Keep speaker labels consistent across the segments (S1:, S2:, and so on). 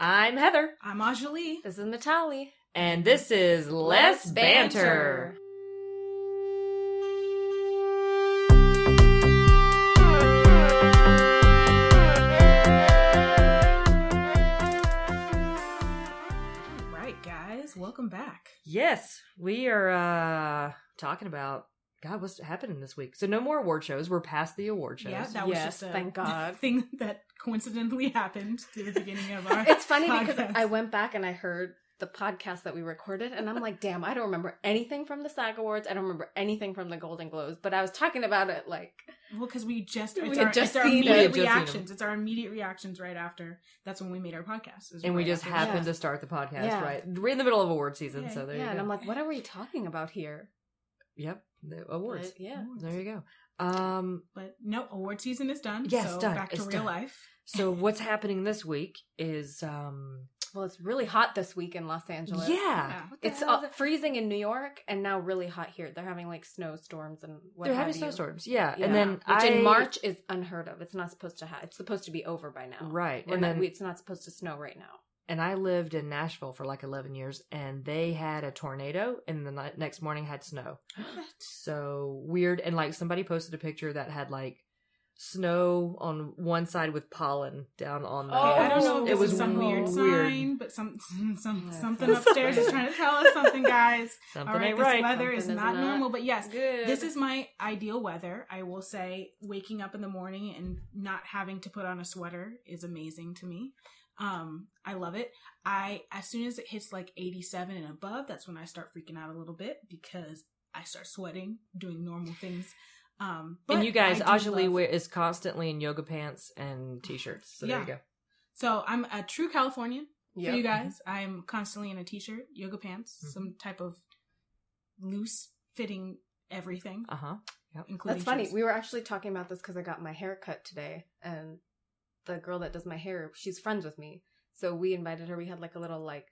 S1: I'm Heather,
S2: I'm Ajali.
S3: This is Natalie.
S1: and this is Less Banter.
S2: All right, guys, welcome back.
S1: Yes, we are uh talking about God, what's happening this week? So no more award shows. We're past the award shows.
S2: Yeah, that was
S3: Yes,
S2: just a
S3: thank God.
S2: thing that coincidentally happened to the beginning of our.
S3: It's funny because. I went back and I heard the podcast that we recorded, and I'm like, damn, I don't remember anything from the SAG Awards. I don't remember anything from the Golden Globes, but I was talking about it like,
S2: well, because we just
S3: We
S2: it's
S3: had
S2: our,
S3: just
S2: it's our
S3: seen it.
S1: We
S2: immediate
S1: just
S2: reactions. It's our immediate reactions right after. That's when we made our podcast. is
S1: and we just happened
S2: that.
S1: to start the podcast
S3: Yeah.
S1: right. We're in the middle of award season,
S2: Yeah,
S1: so there
S3: yeah,
S1: you
S3: and. I'm like, what are we talking about here?
S1: yep, the awards.
S3: But, yeah.
S1: There you go. Um,
S2: But no, award season is done.
S1: Yes,
S2: so
S1: done.
S2: back to
S1: It's
S2: real
S1: done.
S2: life.
S1: so what's happening this week is um,
S3: Well, it's really hot this week in Los Angeles.
S1: yeah,
S2: Yeah.
S3: It's
S1: hell
S3: uh, freezing in New York and now really hot here. They're having like snowstorms and what
S1: they're having snowstorms. Yeah.
S3: Yeah.
S1: and then
S3: which
S1: I,
S3: in March is unheard of. It's not supposed to have. It's supposed to be over by now.
S1: right?
S3: We're
S1: and
S3: not,
S1: then
S3: we, it's not supposed to snow right now.
S1: And I lived in Nashville for like 11 years, and they had a tornado, and the ni- next morning had snow. So weird. And like somebody posted a picture that had like snow on one side with pollen down on the.
S3: Oh,
S2: I don't know if
S1: it was
S2: some weird,
S1: weird.
S2: sign, but some some
S3: Yeah,
S2: something upstairs is trying to tell us something, guys.
S1: Something
S2: All right, this
S1: right.
S2: weather
S3: Something is
S2: not
S3: not
S2: normal, but yes,
S3: Good.
S2: this is my ideal weather. I will say, waking up in the morning and not having to put on a sweater is amazing to me. Um, I love it. I as soon as it hits like 87 and above, that's when I start freaking out a little bit because I start sweating, doing normal things. Um, but
S1: and you guys,
S2: I
S1: Ajali
S2: love-
S1: wear- is constantly in yoga pants and t-shirts. So there you go.
S2: So I'm a true Californian.
S3: Yep.
S2: for you guys. I'm constantly in a t-shirt, yoga pants,
S1: Mhm.
S2: some type of loose fitting everything,
S1: Uh huh.
S2: including.
S3: That's funny.
S2: shoes.
S3: We were actually talking about this because I got my hair cut today, and the girl that does my hair, she's friends with me. So we invited her. We had like a little like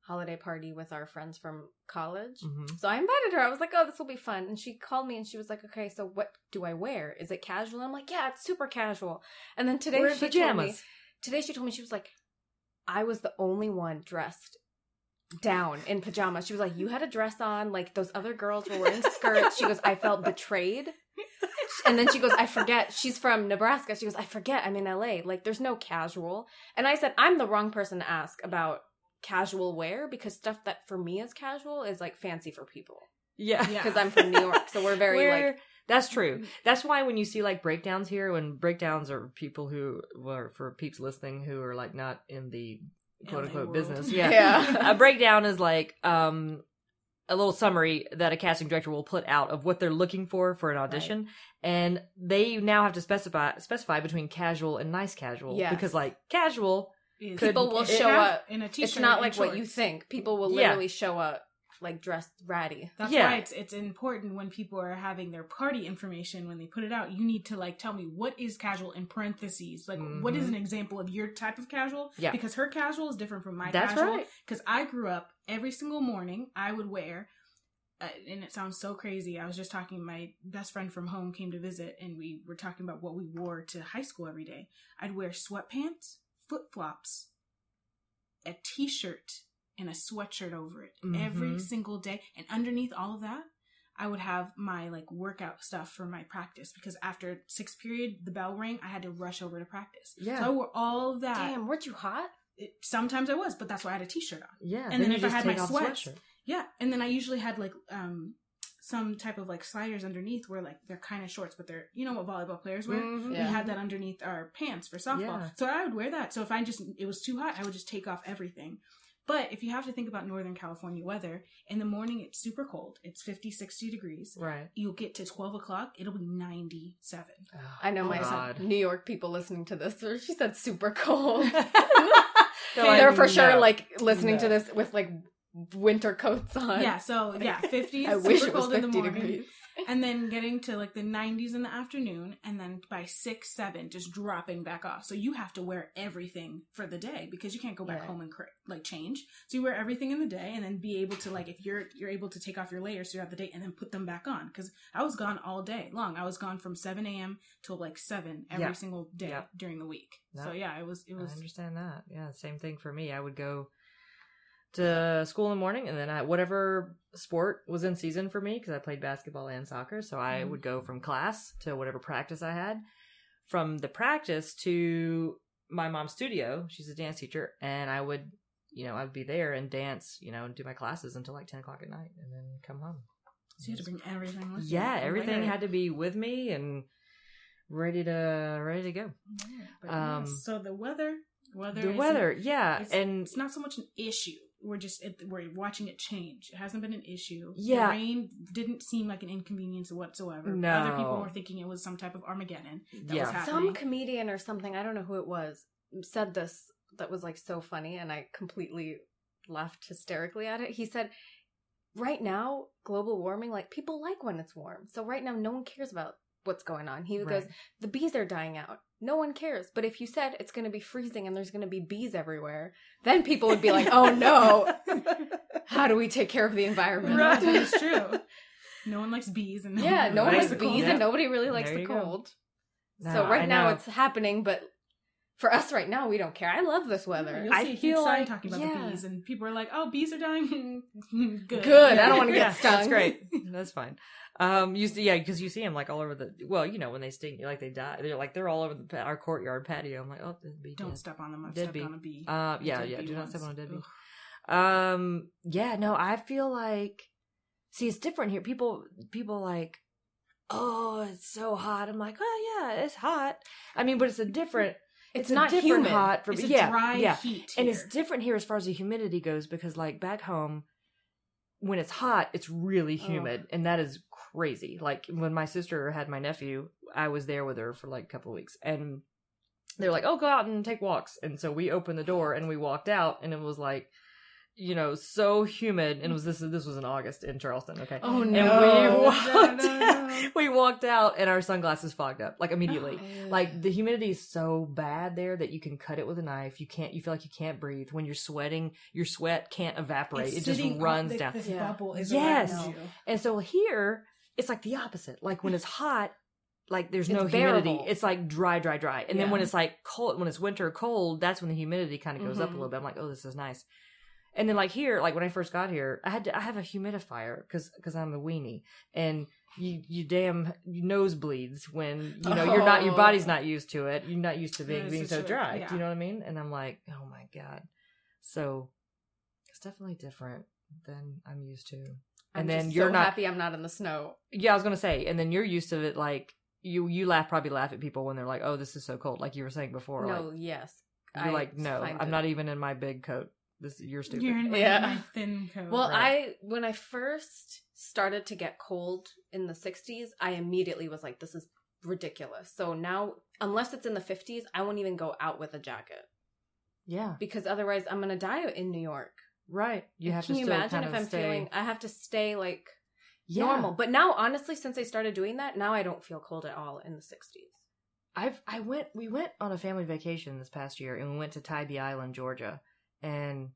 S3: holiday party with our friends from college.
S1: hmm
S3: So I invited her. I was like, "Oh, this will be fun." And she called me and she was like, "Okay, so what do I wear? Is it casual?" I'm like, "Yeah, it's super casual." And then today
S1: We're
S3: she told me,
S1: pajamas.
S3: today she told me she was like, "I was the only one dressed down in pajamas." She was like, "You had a dress on, like those other girls were wearing skirts." She goes, "I felt betrayed." And then she goes, I forget. She's from Nebraska. She goes, I forget. I'm in LA. Like, there's no casual. And I said, I'm the wrong person to ask about casual wear because stuff that for me is casual is like fancy for people.
S1: Yeah.
S2: Yeah.
S3: Because I'm from New York. So we're very
S1: We're-
S3: like,
S1: that's true. That's why when you see like breakdowns here, when breakdowns are people who, well, for peeps listening who are like not in the quote
S2: LA
S1: unquote
S2: world.
S1: business, yeah.
S3: Yeah.
S1: a breakdown is like um a little summary that a casting director will put out of what they're looking for for an audition, and they now have to specify specify between casual and nice casual
S3: Yes.
S1: because like casual, Could-
S3: people will show
S2: Yeah,
S3: up.
S2: in a t-shirt.
S3: It's not
S2: and
S3: like what you think. People will
S1: Yeah.
S3: literally show up like dressed ratty.
S2: That's
S1: Yeah.
S2: why it's it's important when people are having their party information when they put it out. You need to like tell me what is casual in parentheses. Like what is
S1: Mhm.
S2: an example of your type of casual?
S1: Yeah.
S2: Because her casual is different from my
S1: that's
S2: casual.
S1: right.
S2: because I grew up every single morning I would wear uh, and it sounds so crazy. I was just talking my best friend from home came to visit and we were talking about what we wore to high school every day. I'd wear sweatpants, flip-flops, a t-shirt and a sweatshirt over it every
S1: Mhm.
S2: single day and underneath all of that I would have my like workout stuff for my practice because after sixth period the bell rang I had to rush over to practice.
S1: Yeah.
S2: So I wore all of that.
S3: Damn, weren't you hot?
S2: It, sometimes I was, but that's why I had a t-shirt on.
S1: Yeah,
S2: And then
S1: you
S2: if I had my
S1: take off the
S2: sweats,
S1: sweatshirt.
S2: Yeah, and then I usually had like um some type of like sliders underneath where like they're kind of shorts, but they're you know what volleyball players wear.
S1: Mhm.
S3: Yeah.
S2: We had that underneath our pants for softball,
S1: Yeah.
S2: so I would wear that. So if I just it was too hot, I would just take off everything. But if you have to think about Northern California weather, in the morning it's super cold. It's 50, 60 degrees.
S1: Right.
S2: You'll get to 12 o'clock, it'll be 97.
S3: I know
S2: Oh,
S3: my
S1: God.
S3: New York people listening to this. She said super cold.
S1: They're
S3: They're for sure
S1: "No."
S3: like listening to this with like winter coats on.
S2: Yeah, so yeah, 50s,
S3: I wish it was
S2: cold in the
S3: 50
S2: morning.
S3: degrees.
S2: and then getting to like the 90s in the afternoon and then by 6 7 just dropping back off so you have to wear everything for the day because you can't go back
S3: Right.
S2: home and like change so you wear everything in the day and then be able to like if you're you're able to take off your layers throughout the day and then put them back on because i was gone all day long i was gone from 7 a.m till like 7 every
S1: Yeah.
S2: single day
S1: Yeah.
S2: during the week
S1: No.
S2: so yeah it was it was
S1: I understand that. Yeah, same thing for me. I would go to school in the morning, and then I, whatever sport was in season for me, because I played basketball and soccer, so I
S2: Mhm.
S1: would go from class to whatever practice I had. From the practice to my mom's studio, she's a dance teacher, and I would, you know, I would be there and dance, you know, and do my classes until like ten o'clock at night, and then come home.
S2: so you had to bring everything with you
S1: Yeah, everything had to be with me and ready to ready to go.
S2: Yeah, yeah,
S1: Um,
S2: so the weather weather
S1: the weather, yeah,
S2: it's,
S1: and
S2: it's not so much an issue. We're just it, we're watching it change. It hasn't been an issue.
S1: Yeah.
S2: the rain didn't seem like an inconvenience whatsoever.
S1: No.
S2: other people were thinking it was some type of Armageddon. That
S1: yeah,
S2: was happening.
S3: Some comedian or something, I don't know who it was, said this that was like so funny, and I completely laughed hysterically at it. He said, Right now, global warming, like people like when it's warm. So right now, no one cares about what's going on. He goes,
S1: Right.
S3: The bees are dying out. No one cares. But if you said it's going to be freezing and there's going to be bees everywhere, then people would be like, Oh no, how do we take care of the environment?
S2: No, that is true. No one likes bees, and no
S3: Yeah,
S2: one
S3: no one
S1: likes
S3: likes
S1: the cold.
S3: bees
S1: Yeah.
S3: and nobody really likes the
S1: you go.
S3: cold.
S1: No,
S3: so right
S1: I
S3: now
S1: know.
S3: it's happening, but for us right now, we don't care. I love this weather.
S2: You'll
S1: I
S2: see a huge
S1: feel
S2: sign
S1: like-
S2: talking about
S1: yeah.
S2: the bees, and people are like, "Oh, bees are dying." Good.
S3: Good, I don't wanna get
S1: yeah,
S3: stung.
S1: That's great. That's fine. Um, you see, yeah, because you see them like all over the. Well, you know when they sting you, like they die. They're like they're all over the our courtyard patio. I'm like, oh, there's a bee.
S2: Don't
S1: dead.
S2: step on them. I've
S1: Dead
S2: stepped
S1: bee.
S2: on a bee.
S1: Uh, yeah,
S2: dead
S1: yeah.
S2: bee
S1: Do not
S2: once.
S1: step on a dead bee. Um, yeah, no, I feel like, see, it's different here. People, people like, oh, it's so hot. I'm like, oh yeah, it's hot. I mean, but it's a different.
S3: It's,
S1: a
S3: not
S1: different
S3: humid.
S1: hot for
S2: It's a
S1: yeah,
S2: dry
S1: yeah.
S2: heat,
S1: and it's different here as far as the humidity goes because like back home when it's hot it's really
S3: Oh.
S1: humid and that is crazy like when my sister had my nephew i was there with her for like a couple of weeks and they're like oh go out and take walks and so we opened the door and we walked out and it was like you know so humid and it was this this was in august in charleston okay
S3: Oh
S1: and
S3: no!
S1: we walked
S2: No, no, no.
S1: we walked out and our sunglasses fogged up like immediately
S3: Oh.
S1: like the humidity is so bad there that you can cut it with a knife. You can't. You feel like you can't breathe when you're sweating. Your sweat can't evaporate.
S2: It's
S1: it just runs
S2: the-
S1: down.
S2: This
S3: Yeah.
S2: bubble is
S1: Yes. And so here it's like the opposite. Like when it's hot, like there's no
S3: It's
S1: humidity.
S3: bearable.
S1: It's like dry, dry, dry. And then when it's like cold, when it's winter cold, that's when the humidity kind of goes up a
S3: Mhm.
S1: little bit. I'm like, oh, this is nice. And then like here, like when I first got here, I had to I have a humidifier because because I'm a weenie and you you damn you nosebleeds when you know you're not your
S3: Oh.
S1: body's not used to it. You're not used to being being so dry.
S2: yeah.
S1: Do you know what I mean? And I'm like, oh my god. So it's definitely different than I'm used to.
S3: I'm
S1: And then
S3: just
S1: you're
S3: so
S1: not
S3: happy I'm not in the snow.
S1: yeah, I was gonna say, and then you're used to it. Like you, you laugh probably laugh at people when they're like, "Oh, this is so cold," like you were saying before.
S3: no,
S1: like,
S3: yes.
S1: you're
S3: I
S1: like, "No, I'm
S3: it-
S1: not even in my big coat. This you're stupid."
S2: You're in my,
S3: Yeah.
S2: my thin coat.
S3: Well,
S1: Right.
S3: I when I first started to get cold in the 60s, I immediately was like, "This is ridiculous." So now, unless it's in the 50s, I won't even go out with a jacket
S1: yeah,
S3: because otherwise, I'm gonna die in New York.
S1: right. You have to.
S3: Can
S1: to
S3: you imagine
S1: kind
S3: if
S1: of
S3: I'm
S1: stay
S3: feeling? I have to stay like
S1: yeah.
S3: normal. But now, honestly, since I started doing that, now I don't feel cold at all in the 60s.
S1: I've I went we went on a family vacation this past year and we went to Tybee Island, Georgia, and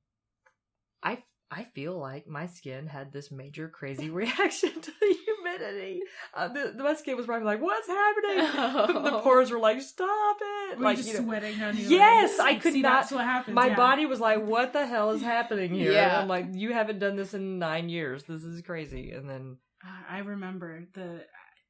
S1: I I feel like my skin had this major crazy reaction to the humidity. Uh, the, the my skin was probably like, "What's happening?" the pores were like, "Stop it!"
S2: Were
S1: like
S2: just
S1: you know,
S2: sweating on your
S1: Yes,
S2: legs?
S1: I could
S2: See,
S1: not-
S2: That's what happens.
S1: my
S2: yeah.
S1: body was like, "What the hell is happening here?"
S3: Yeah.
S1: I'm like, "You haven't done this in nine years. This is crazy." And then
S2: I remember the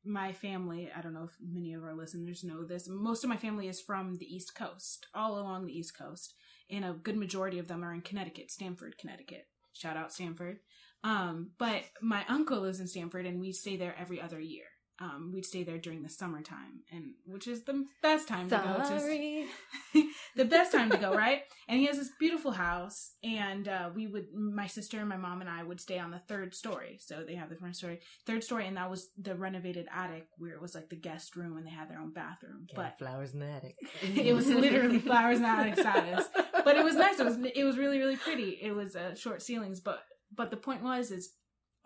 S2: my family. I don't know if many of our listeners know this. Most of my family is from the East Coast, all along the East Coast, and a good majority of them are in Connecticut, Stamford, Connecticut. Shout out Stamford. Um, but my uncle lives in Stamford, and we stay there every other year. Um, we'd stay there during the summertime, and which is the best time to go. To,
S3: Sorry.
S2: the best time to go, right? And he has this beautiful house, and uh, we would, my sister and my mom and I would stay on the third story. So they have the first story, third story, and that was the renovated attic where it was like the guest room and they had their own bathroom.
S1: Yeah,
S2: but
S1: flowers in the attic.
S2: it was literally flowers in the attic status. But it was nice. It was it was really really pretty. It was uh, short ceilings, but but the point was is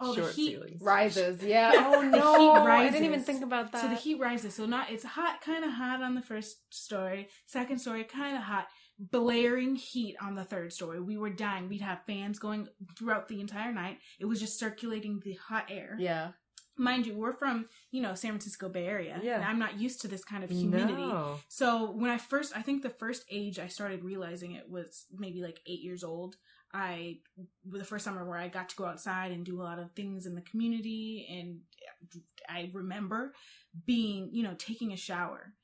S2: oh
S1: Short oh, oh,
S2: the heat
S1: ceilings.
S3: Rises. Yeah. Oh
S2: The
S3: no.
S2: heat
S3: I didn't even think about that.
S2: So the heat rises. So not it's hot, kind of hot on the first story. Second story, kind of hot. Blaring heat on the third story. We were dying. We'd have fans going throughout the entire night. It was just circulating the hot air.
S3: Yeah.
S2: Mind you, we're from you know San Francisco Bay Area.
S1: Yeah.
S2: and I'm not used to this kind of humidity.
S1: No.
S2: So when I first, I think the first age I started realizing it was maybe like eight years old. I the first summer where I got to go outside and do a lot of things in the community, and I remember being, you know, taking a shower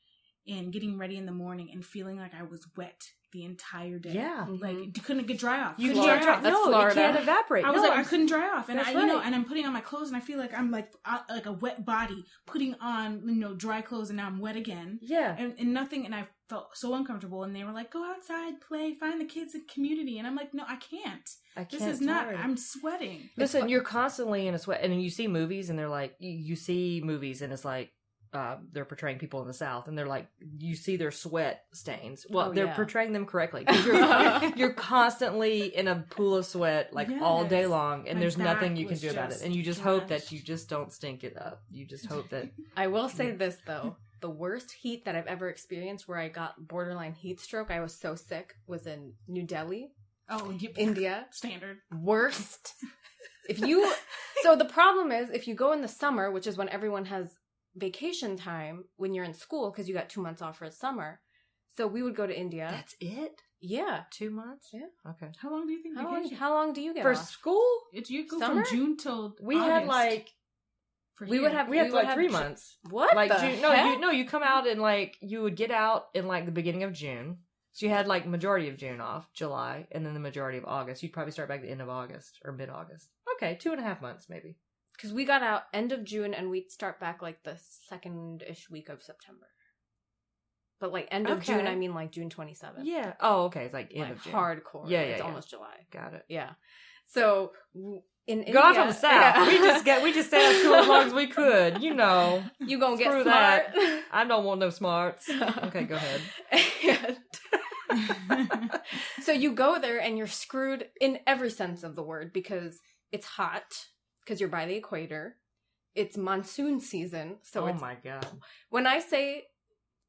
S2: and getting ready in the morning and feeling like I was wet the entire day.
S1: Yeah.
S2: like
S3: Mhm.
S2: couldn't get dry off.
S1: You
S2: Couldn't
S3: Florida.
S2: dry off.
S3: That's
S1: no,
S3: Florida.
S1: you can't evaporate.
S2: I was
S1: No,
S2: like, I
S1: I'm-
S2: couldn't dry off, and I,
S1: That's
S2: you know, and I'm putting on my clothes, and I feel like I'm like uh, like a wet body putting on you know dry clothes, and now I'm wet again
S1: Yeah.
S2: and, and nothing and i felt so uncomfortable and they were like go outside play find the kids in community and i'm like no i can't
S1: I
S2: this
S1: can't
S2: is not
S1: tolerate it.
S2: i'm sweating
S1: Listen, you're constantly in a sweat, and you see movies, and they're like, you, you see movies, and it's like, uh, they're portraying people in the South, and they're like, you see their sweat stains. Well,
S3: Oh,
S1: they're
S3: yeah.
S1: portraying them correctly. you're you're constantly in a pool of sweat like all day long, and
S2: My
S1: there's nothing you can do about it, and you just hope that you just don't stink it up. You just hope that
S3: I will say this though. The worst heat that I've ever experienced where I got borderline heat stroke, I was so sick, was in New Delhi,
S2: oh you,
S3: India.
S2: standard
S3: Worst. if you So the problem is if you go in the summer, which is when everyone has vacation time when you're in school because you got 2 months off for summer. So we would go to India.
S1: that's it.
S3: yeah.
S1: Two months.
S3: Yeah.
S1: Okay.
S2: how long do you think
S3: How long, how long do you get
S1: For
S3: off?
S1: school,
S2: it's you go
S3: Summer?
S2: from june till
S1: we had like
S2: for
S3: we
S2: here.
S3: would have
S1: we had
S3: we
S1: like
S3: have
S1: three
S3: Ju-
S1: months.
S3: What?
S1: like
S3: the
S1: June. No,
S3: heck?
S1: you no, you come out and like you would get out in like the beginning of June. So you had like majority of June off, July, and then the majority of August. You'd probably start back the end of August or mid August. Okay, two and a half months maybe.
S3: Because we got out end of June and we'd start back like the second ish week of September. But like end of June, I mean like June 27th.
S1: Yeah. Oh, okay. It's like end
S3: Like
S1: of June.
S3: hardcore.
S1: Yeah, yeah,
S3: It's
S1: yeah.
S3: almost July.
S1: Got it.
S3: Yeah. So w- in India,
S1: Gone from the south.
S3: Yeah.
S1: We just get we just stayed at school as long as we could. You know,
S3: you gonna get
S1: Screw
S3: smart.
S1: I don't want no smarts. Okay, go ahead.
S3: So you go there and you're screwed in every sense of the word because it's hot because you're by the equator. It's monsoon season, so
S1: oh my god.
S3: when I say,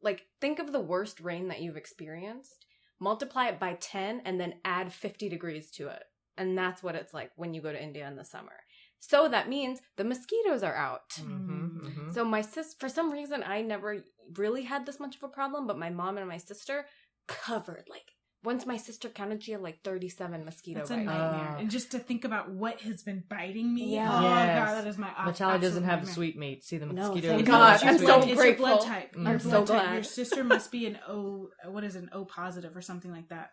S3: like, think of the worst rain that you've experienced, multiply it by 10, and then add 50 degrees to it. And that's what it's like when you go to India in the summer. So that means the mosquitoes are out.
S1: Mm-hmm, mm-hmm.
S3: So my sis, for some reason, I never really had this much of a problem, but my mom and my sister covered like once my sister counted, she had like thirty-seven mosquito
S2: That's a nightmare.
S1: Oh.
S2: and just to think about what has been biting me.
S3: Yeah.
S2: Oh
S1: Yes.
S2: god, that is my ab-
S1: Natalia doesn't have
S2: nightmare.
S1: sweet meat. See the mosquitoes.
S3: No, thank
S1: are
S3: God.
S1: sweet
S3: I'm
S1: meat.
S3: so
S2: it's your blood
S3: grateful.
S2: type.
S1: I'm
S2: Your
S3: so
S2: blood type.
S3: glad.
S2: Your sister must be an O. What is an O positive or something like that?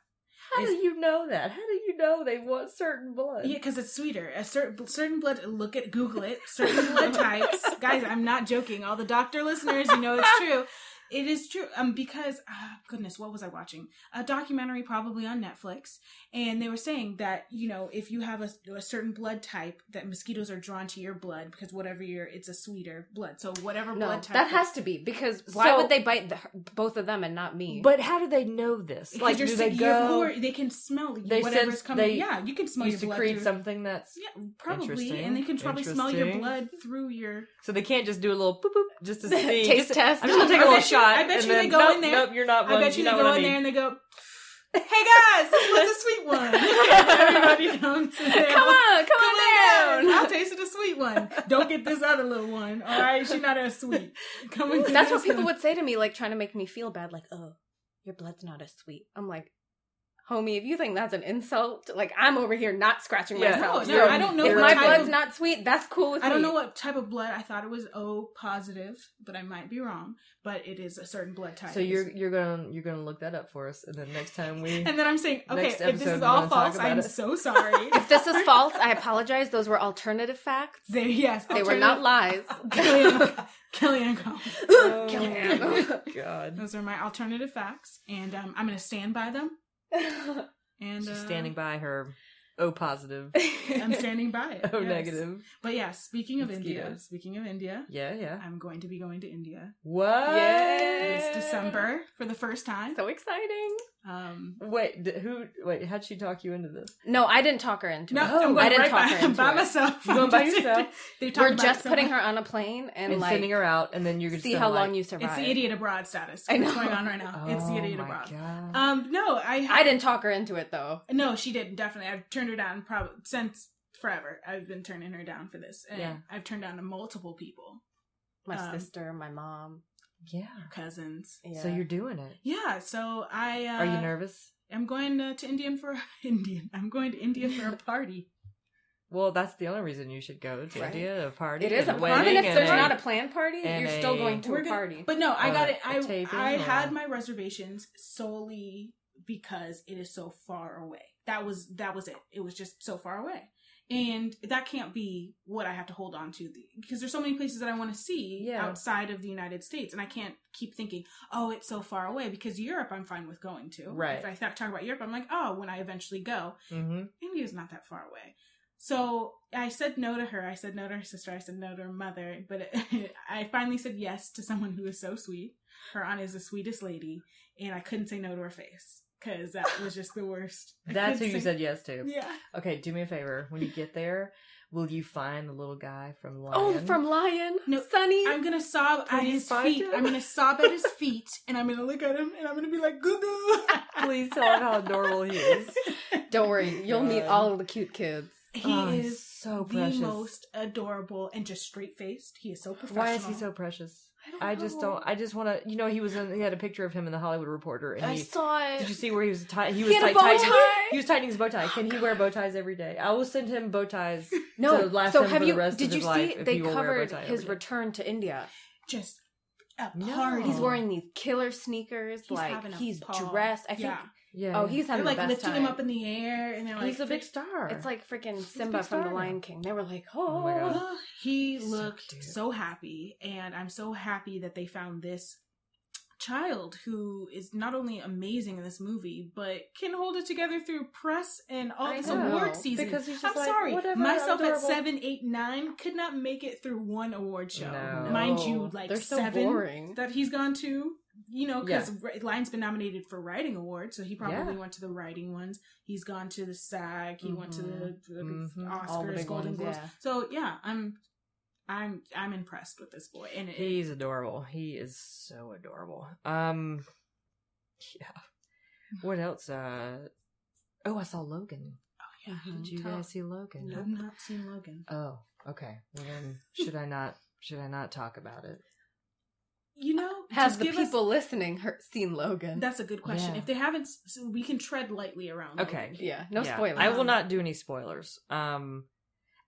S1: How do you know that? How do you know they want certain blood?
S2: Yeah, because it's sweeter. A certain certain blood. Look at Google it. Certain blood types, guys. I'm not joking. All the doctor listeners, you know it's true. It is true. Um, because ah, goodness, what was I watching? A documentary, probably on Netflix, and they were saying that you know if you have a, a certain blood type, that mosquitoes are drawn to your blood because whatever your it's a sweeter blood. So whatever
S3: No,
S2: blood type
S3: that has to be because why
S1: So-
S3: would they bite the, both of them and not me?
S1: But how do they know this? Like,
S2: you're
S1: do they
S2: sick- your
S1: go?
S2: core- they can smell
S1: They
S2: whatever's coming.
S1: they-
S2: yeah, you can smell
S1: you
S2: your blood.
S1: secrete
S2: through-
S1: something that's
S2: Yeah, probably, and they can probably smell your blood through your.
S1: so they can't just do a little boop boop just to see.
S3: Taste
S1: just,
S3: test.
S1: I'm just gonna take
S2: I
S1: a little
S2: bet you-
S1: shot.
S2: I bet you they go
S1: nope,
S2: in there-
S1: Nope, you're not
S2: I bet you,
S1: you
S2: they go
S1: I
S2: in there and they go, "Hey guys, this was a sweet one." Everybody comes. They
S3: come on, come,
S2: Come
S3: on
S2: on,
S3: down.
S2: guys. I'll taste a sweet one. Don't get this other little one. All right, she's not as sweet. Come
S3: That's what people
S2: one.
S3: would say to me, like trying to make me feel bad, like, "Oh, your blood's not as sweet." I'm like, homie, if you think that's an insult, like I'm over here not scratching
S1: Yeah.
S3: myself.
S2: No,
S3: so
S2: I don't know
S3: If
S2: what
S3: my
S2: type
S3: blood's
S2: of-
S3: not sweet, that's cool with
S2: I
S3: me.
S2: don't know what type of blood. I thought it was O positive, but I might be wrong. But it is a certain blood type.
S1: So you're you're gonna you're gonna look that up for us, and then next time we
S2: and then I'm saying, okay,
S1: Next
S2: if this
S1: episode
S2: is all false, I'm
S1: it.
S2: so sorry.
S3: If this is false, I apologize. Those were alternative facts.
S2: they yes,
S3: They were not lies.
S2: Kellyanne, Kellyanne Combs.
S1: Oh,
S3: Kellyanne.
S1: God,
S2: Those are my alternative facts, and um, I'm going to stand by them. And
S1: she's
S2: uh,
S1: standing by her O positive,
S2: I'm standing by it.
S1: O
S2: yes.
S1: negative.
S2: But yeah, speaking of India, speaking of India,
S1: Yeah, yeah.
S2: I'm going to be going to India
S1: What?
S2: this December for the first time.
S3: so exciting.
S2: Um,
S1: Wait, d- who? Wait, how'd she talk you into this?
S3: No, I didn't talk her into
S2: no,
S3: it.
S1: Oh,
S2: I'm going
S3: I didn't
S2: right
S3: talk
S2: by,
S3: her into
S2: by
S3: it.
S2: myself.
S1: You going by
S2: I'm
S1: yourself?
S2: they talk
S3: We're just
S2: it so
S3: putting her on a plane and,
S1: And,
S3: like
S1: sending her out, and then you're
S3: see
S1: gonna, see
S3: how long you survive.
S2: It's the idiot abroad status.
S3: I
S2: What's
S3: know.
S2: going on right now? it's the
S1: Oh
S2: idiot
S1: my
S2: abroad.
S1: God.
S2: Um, no, I
S3: I didn't talk her into it though.
S2: No, she didn't. Definitely, I've turned her down probably since forever. I've been turning her down for this, and
S1: Yeah.
S2: I've turned down to multiple people,
S3: My
S2: Um,
S3: sister, my mom.
S1: yeah.
S2: cousins.
S3: Yeah.
S1: So you're doing it.
S2: Yeah, so I uh,
S1: Are you nervous?
S2: I'm going uh, to Indian for Indian. I'm going to India for a party.
S1: Well, that's the only reason you should go to
S3: Right.
S1: India, a party.
S3: It is a
S1: and
S3: party. Even if
S1: and
S3: there's
S1: a-
S3: not a planned party, you're still going to
S2: We're
S3: a
S2: gonna-
S3: party.
S2: But no, I got it.
S1: a
S2: I
S1: taping
S2: I had my reservations solely because it is so far away. That was that was it. It was just so far away. And that can't be what I have to hold on to because there's so many places that I want to see
S1: Yeah.
S2: outside of the United States, and I can't keep thinking, "Oh, it's so far away." Because Europe, I'm fine with going to.
S1: Right.
S2: If I th- talk about Europe, I'm like, "Oh, when I eventually go,
S1: Mhm.
S2: India's not that far away." So I said no to her. I said no to her sister. I said no to her mother. But I finally said yes to someone who is so sweet. Her aunt is the sweetest lady, and I couldn't say no to her face because that was just the worst.
S1: That's who
S2: couldn't
S1: you said yes to.
S2: Yeah.
S1: Okay, do me a favor. When you get there, will you find the little guy from Lion?
S3: Oh, from Lion,
S2: No,
S3: Sunny.
S2: I'm gonna sob
S1: Can
S2: at his feet.
S1: him?
S2: I'm gonna sob at his feet, and I'm gonna look at him, and I'm gonna be like, "Guddu."
S1: Please tell him how adorable he is.
S3: Don't worry, you'll meet all of the cute kids.
S2: He
S1: Oh,
S2: is
S1: so
S2: the
S1: precious.
S2: most adorable and just straight faced. He is so professional.
S1: Why is he so precious?
S3: Don't
S1: I just
S3: know.
S1: don't. I just want to. You know, he was in. He had a picture of him in the Hollywood Reporter, and
S3: I
S1: he.
S3: saw it.
S1: Did you see where he was? Ti- he
S3: He
S1: was
S3: had a
S1: tight-
S3: bow
S1: tightening-
S3: tie.
S1: He was tightening his bow tie. Can he wear bow ties every day? I will send him bow ties.
S3: no,
S1: to last
S3: so
S1: him
S3: have
S1: for
S3: you?
S1: the rest
S3: did you see? they
S1: he will wear a bow
S3: covered his return to India.
S2: just a
S1: No.
S3: He's wearing these killer sneakers.
S2: He's
S3: like
S2: having a
S3: he's
S2: ball.
S3: dressed. I think.
S2: Yeah.
S1: Yeah.
S3: Oh, he's
S2: They're
S3: having
S2: like
S3: the best
S2: lifting
S3: time.
S2: him up in the air, and they're like,
S1: he's a big star.
S3: It's like freaking Simba from The Lion. King. They were like, oh,
S1: my God.
S2: Oh, he
S1: So
S2: looked
S1: cute.
S2: so happy, and I'm so happy that they found this child who is not only amazing in this movie, but can hold it together through press and all
S3: I
S2: this
S3: know,
S2: award season.
S1: because he's
S2: I'm
S1: like,
S2: sorry,
S1: whatever,
S2: myself at
S1: adorable.
S2: seven, eight, nine could not make it through one award show.
S1: No.
S2: Mind you, like
S3: so
S2: seven
S3: boring.
S2: that he's gone to. You know,
S1: Yeah.
S2: because Lion's been nominated for writing awards, so he probably
S1: Yeah.
S2: went to the writing ones. He's gone to the SAG. He went to the, the
S1: Mhm.
S2: Oscars,
S3: the
S2: Golden
S3: ones,
S2: Globes.
S3: yeah.
S2: So yeah, I'm, I'm, I'm impressed with this boy, and it,
S1: He's adorable. He is so adorable. Um, yeah. What else? Uh, oh, I saw Logan.
S2: Oh yeah.
S1: Did you
S2: tell-
S1: guys see Logan?
S2: I've not seen Logan.
S1: Oh, okay. Well then, should I not? Should I not talk about it?
S2: You know,
S3: Have the
S2: give us-
S3: people listening heard, seen Logan?
S2: that's a good question.
S1: Yeah.
S2: If they haven't, so we can tread lightly around.
S1: Okay.
S2: Logan.
S3: yeah, no
S1: Yeah,
S3: spoilers.
S1: I will not do any spoilers. Um,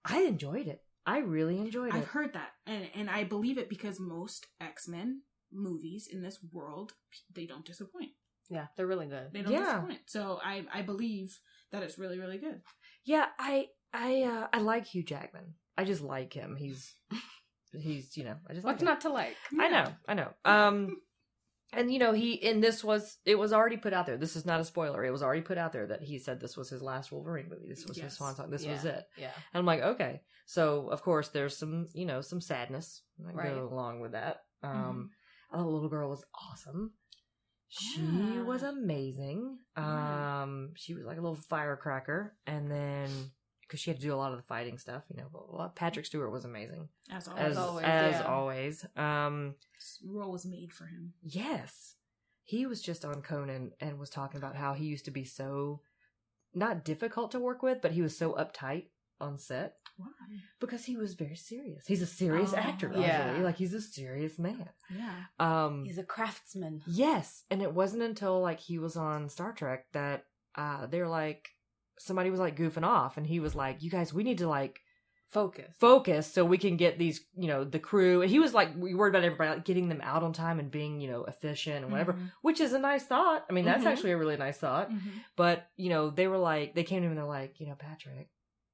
S1: I enjoyed it. I really enjoyed it.
S2: I've heard that, and and I believe it because most X Men movies in this world they don't disappoint.
S3: Yeah, they're really good.
S2: They don't
S1: Yeah.
S2: disappoint. So I I believe that it's really really good.
S1: Yeah, I I uh, I like Hugh Jackman. I just like him. He's he's you know I just
S3: What's
S1: him.
S3: not to like?
S1: I know, I know. Um, and you know he and this was it was already put out there. This is not a spoiler. It was already put out there that he said this was his last Wolverine movie. This was his
S2: Yes.
S1: swan song. This
S3: Yeah.
S1: was it.
S3: Yeah.
S1: And I'm like, okay. So of course there's some you know some sadness that
S3: Right.
S1: go along with that. Um, oh, the little girl was awesome. She
S2: Yeah.
S1: was amazing.
S2: Yeah.
S1: Um, she was like a little firecracker, and then because she had to do a lot of the fighting stuff, you know. Blah, blah, blah. Patrick Stewart was amazing
S2: As
S1: as
S2: always,
S3: always,
S1: as
S3: yeah.
S1: always. Um,
S2: this role was made for him.
S1: yes, he was just on Conan and was talking about how he used to be so not difficult to work with, but he was so uptight on set
S2: Why?
S1: because he was very serious. He's a serious
S2: Oh,
S1: actor,
S3: yeah.
S1: yeah. Like he's a serious man.
S2: Yeah.
S1: Um,
S3: He's a craftsman.
S1: Yes, and it wasn't until like he was on Star Trek that uh, they're like somebody was like goofing off, and he was like, "You guys, we need to like
S3: Focus.
S1: focus so we can get these, you know, the crew." And he was like, we worried about everybody like getting them out on time and being, you know, efficient and whatever,
S2: Mhm.
S1: which is a nice thought. I mean, that's
S3: Mhm.
S1: actually a really nice thought.
S2: Mhm.
S1: But you know, they were like, they came to him and they're like, you know, Patrick,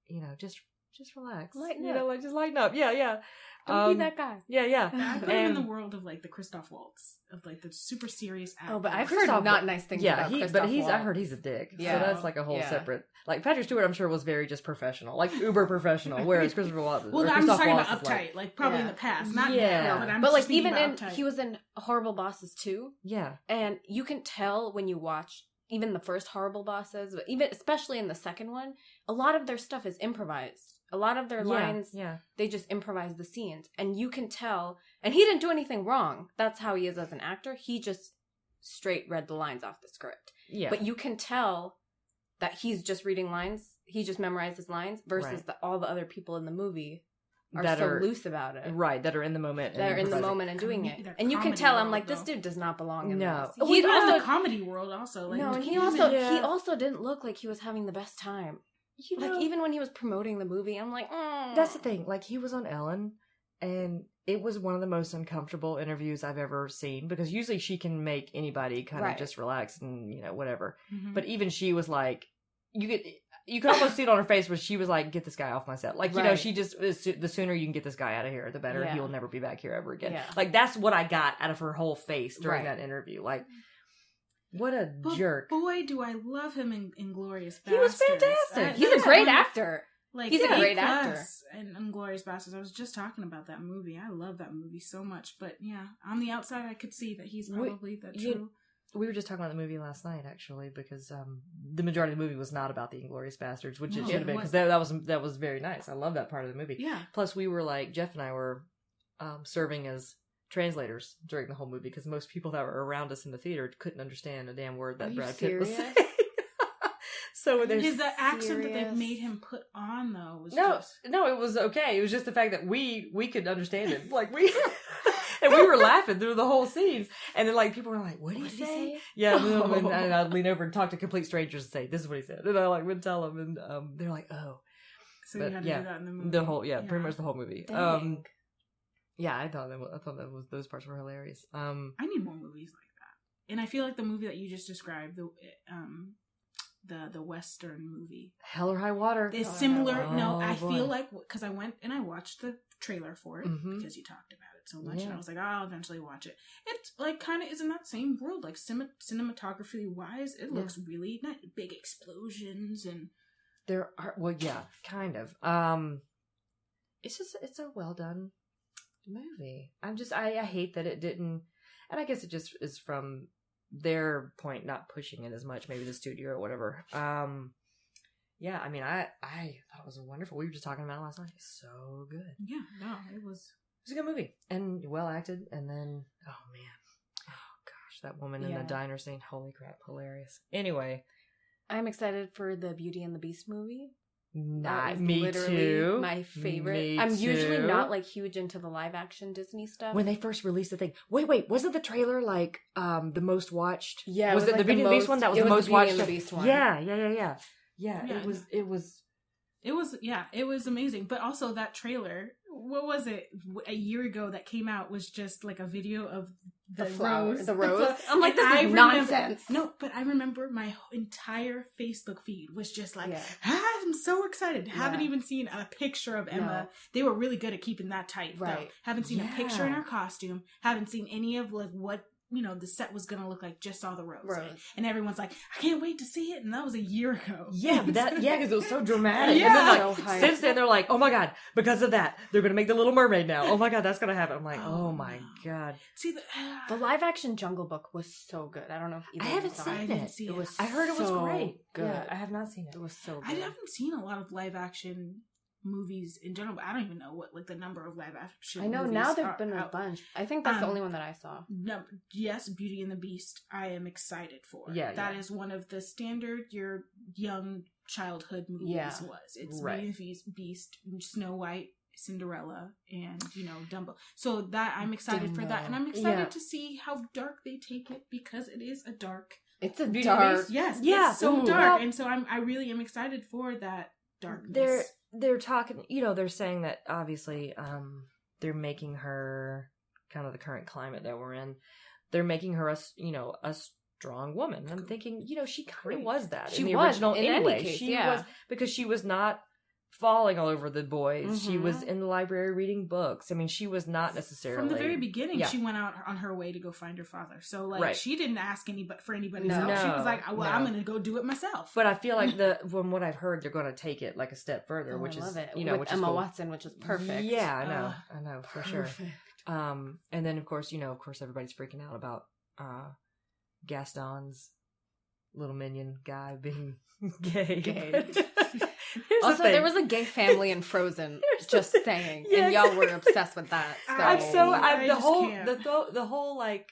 S1: you know, just just relax,
S3: Lighten
S1: you
S3: up.
S1: know, like just lighten up. Yeah, yeah,
S3: Don't
S1: Um,
S3: be that guy.
S1: yeah, yeah.
S2: I put him in the world of like the Christoph Waltz of like the super serious.
S3: Oh, but. I've
S1: Christoph-
S3: heard not nice things
S1: yeah,
S3: about
S1: he,
S3: Christoph
S1: but he's I heard he's a dick.
S3: Yeah.
S1: So that's like a whole
S3: Yeah.
S1: separate. Like Patrick Stewart, I'm sure was very just professional, like uber professional. Whereas Christopher Waltz,
S2: Well, I'm just
S1: Christoph
S2: talking
S1: Waltz
S2: about uptight,
S1: like,
S2: like, probably in the past, not
S1: Yeah.
S2: now. But I'm
S3: but like
S2: thinking
S3: even in
S2: uptight.
S3: he was in Horrible Bosses too,
S1: yeah,
S3: and you can tell when you watch even the first Horrible Bosses, but even especially in the second one, a lot of their stuff is improvised. A lot of their
S1: yeah,
S3: lines
S1: yeah,
S3: they just improvise the scenes and you can tell and he didn't do anything wrong that's how he is as an actor he just straight read the lines off the script
S1: yeah.
S3: but you can tell that he's just reading lines he just memorized his lines versus
S1: Right.
S3: the, all the other people in the movie are
S1: That
S3: so
S1: are-
S3: loose about it
S1: right that are in the moment. and
S3: they're in the moment and doing
S2: Com-
S3: it and you can
S2: comedy
S3: tell i'm
S2: world,
S3: like this
S2: though.
S3: dude does not belong in
S1: No.
S3: this
S1: Well,
S3: he
S2: Even in
S3: also
S2: the comedy world, also like
S3: no and
S2: can
S3: he
S2: you
S3: also
S2: imagine-
S3: he also didn't look like he was having the best time
S1: You know,
S3: like even when he was promoting the movie i'm like mm.
S1: that's the thing. Like he was on Ellen, and it was one of the most uncomfortable interviews I've ever seen because usually she can make anybody kind
S3: Right.
S1: of just relax and you know whatever.
S2: Mhm.
S1: But even she was like, you could. You could almost see it on her face where she was like, "Get this guy off my set." Like you know, she just the sooner you can get this guy out of here, the better.
S3: Yeah.
S1: He will never be back here ever again.
S3: Yeah.
S1: Like that's what I got out of her whole face during
S3: Right.
S1: that interview. Like, what a
S2: But
S1: jerk!
S2: Boy, do I love him in Inglourious Basterds.
S1: He was fantastic.
S2: I-
S3: he's
S2: that's
S3: a great
S2: one-
S3: actor
S2: Like
S3: He's
S1: a
S2: A
S3: great actor.
S2: plus And Inglourious Basterds. I was just talking about that movie. I love that movie so much. But yeah, on the outside, I could see that he's
S1: We-
S2: probably that
S1: you-
S2: true.
S1: We were just talking about the movie last night, actually, because um, the majority of the movie was not about the Inglourious Basterds, which it should have been, because that, that was that was very nice. I love that part of the movie.
S2: Yeah.
S1: Plus, we were like Jeff and I were um, serving as translators during the whole movie because most people that were around us in the theater couldn't understand a damn word that
S3: you
S1: Brad Pitt was saying. so there's
S2: His the accent that they made him put on though was
S1: no,
S2: just
S1: no, it was okay. It was just the fact that we we could understand it, like we. And we were laughing through the whole scenes, and then like people were like, "What did
S3: What
S1: he
S3: did he
S1: say?"
S3: say?
S1: Yeah, and, and, and I'd lean over and talk to complete strangers and say, "This is what he said," and I like would tell them, and um, they're like, "Oh,
S2: so
S1: but
S2: you had to
S1: yeah,
S2: do that in the movie.
S1: the whole yeah, pretty much the whole movie."
S3: Dang.
S1: Um, yeah, I thought that was, I thought that was those parts were hilarious. Um,
S2: I need more movies like that. And I feel like the movie that you just described, the um the the western movie,
S1: Hell or High Water
S2: is
S3: Oh,
S2: similar.
S1: no.
S2: no,
S1: Oh,
S2: I
S1: boy.
S2: feel like because I went and I watched the trailer for it
S1: Mhm.
S2: because you talked about it so much, and I was like, oh, I'll eventually watch it. It's like kind of is in that same world, like cinem- cinematography wise, it
S1: Yeah.
S2: looks really nice. Big explosions and
S1: There are well, yeah, kind of. Um, it's just it's a well done movie. I'm just I, I hate that it didn't, and I guess it just is from their point not pushing it as much, maybe the studio or whatever. Um, yeah, I mean, I I thought it was wonderful. We were just talking about it last night. It's so good.
S2: yeah, no, it was.
S1: It's a good movie and well acted. And then oh man, oh gosh, that woman in
S3: Yeah.
S1: the diner scene. Holy crap, hilarious. Anyway,
S3: I'm excited for the Beauty and the Beast movie.
S1: Not me too.
S3: My favorite.
S1: Me
S3: I'm usually not like huge into the live action Disney stuff.
S1: when they first released the thing. Wait, wait, wasn't the trailer like um the most watched?
S3: yeah,
S1: was,
S3: it
S1: it,
S3: was,
S1: the
S3: like,
S1: Beauty and the Beast one? That was
S3: it
S1: the most watched.
S3: the Beast one.
S1: Yeah, yeah, yeah, yeah, yeah.
S2: Yeah,
S1: it was. It was.
S2: It was yeah, it was amazing. But also that trailer, what was it? A year ago that came out was just like a video of the,
S3: The flower-
S2: rose,
S3: the rose? I'm like,
S2: And
S3: this is
S2: I remember-
S3: nonsense.
S2: No, but I remember my entire Facebook feed was just like,
S3: Yeah.
S2: ah, I'm so excited. Haven't even seen a picture of Emma.
S3: No.
S2: They were really good at keeping that tight. though.
S3: Right.
S2: Haven't seen a picture in her costume. Haven't seen any of like what you know the set was gonna look like. Just saw the rose.
S3: Rose.
S2: And everyone's like, I can't wait to see it. And that was a year ago.
S1: Yeah, but that yeah, because it was so dramatic.
S2: Yeah.
S1: And then, like,
S3: So
S1: since then they're like, oh my god, because of that, they're gonna make the Little Mermaid now. Oh my god, that's gonna happen. I'm like,
S2: Oh,
S1: oh, my
S2: no.
S1: god.
S2: See the,
S3: The live action Jungle Book was so good. I don't know if either
S1: I haven't
S3: saw
S1: seen
S2: I
S1: it.
S2: didn't see
S3: It was
S1: I heard it was
S3: so
S1: great.
S3: Good.
S1: Yeah, I have not seen it.
S3: It was so
S2: I haven't seen a lot of live action movies in general, but I don't even know what like the number of live action.
S3: I know now there've been a
S2: out.
S3: bunch. I think that's the
S2: Um,
S3: only one that I saw.
S2: No, yes, Beauty and the Beast. I am excited for.
S1: Yeah,
S2: that
S1: yeah.
S2: is one of the standard your young childhood movies
S3: Yeah.
S2: was. It's
S1: Right.
S2: Beauty and the Beast, Snow White, Cinderella, and you know Dumbo. So that I'm excited for that, and I'm excited
S1: Yeah.
S2: to see how dark they take it because it is a dark
S3: It's a dark.
S2: Yes,
S1: Yeah.
S2: it's so
S3: Ooh.
S2: dark, and so I'm I really am excited for that darkness.
S1: they're they're talking you know they're saying that obviously um they're making her kind of the current climate that we're in. They're making her a you know a strong woman. I'm thinking you know she kind of was that
S3: She
S1: in the
S3: was,
S1: original
S3: in any
S1: anyway.
S3: case,
S1: she
S3: yeah.
S1: was because she was not falling all over the boys she
S3: Mhm.
S1: was in the library reading books i mean she was not necessarily
S2: from the very beginning.
S1: Yeah.
S2: She went out on her way to go find her father. So like
S1: Right.
S2: she didn't ask anybody for anybody's
S3: No.
S2: help. She was like, "Well,
S1: no.
S2: I'm going to go do it myself."
S1: but i feel like the from what i've heard they're going to take it like a step further
S3: Oh,
S1: which
S3: I
S1: is
S3: it.
S1: you know
S3: With
S1: which
S3: Emma
S1: is cool.
S3: Watson, which is perfect.
S1: yeah i know
S2: Uh,
S1: i know for sure Um, and then of course, you know, of course, everybody's freaking out about uh Gaston's little minion guy being gay.
S3: Gay.
S1: But here's the
S3: Also, there was a gay family in Frozen. Just saying,
S1: Yeah,
S3: and y'all were obsessed with that. So.
S1: I'm so
S2: I
S1: I'm, the
S2: just
S1: whole
S2: can't.
S1: the th- the whole like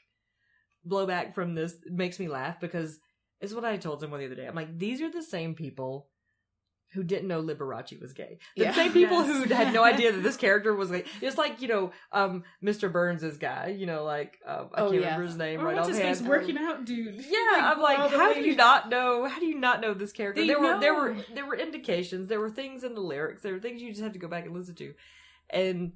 S1: blowback from this makes me laugh because it's what I told someone the other day. I'm like, these are the same people who didn't know Liberace was gay. The
S3: Yeah.
S1: same people
S2: Yes.
S1: who had no idea that this character was gay. It's like you know, um, Mr. Burns' guy. You know, like um, I
S3: Oh,
S1: can't
S3: yeah.
S1: remember his name
S2: or
S1: right
S2: what's his
S1: offhand.
S2: face working out, dude?
S1: Yeah, I'm like, how do you not know? How do you not know this character?
S2: They
S1: there were there were there were indications. There were things in the lyrics. There were things you just had to go back and listen to. And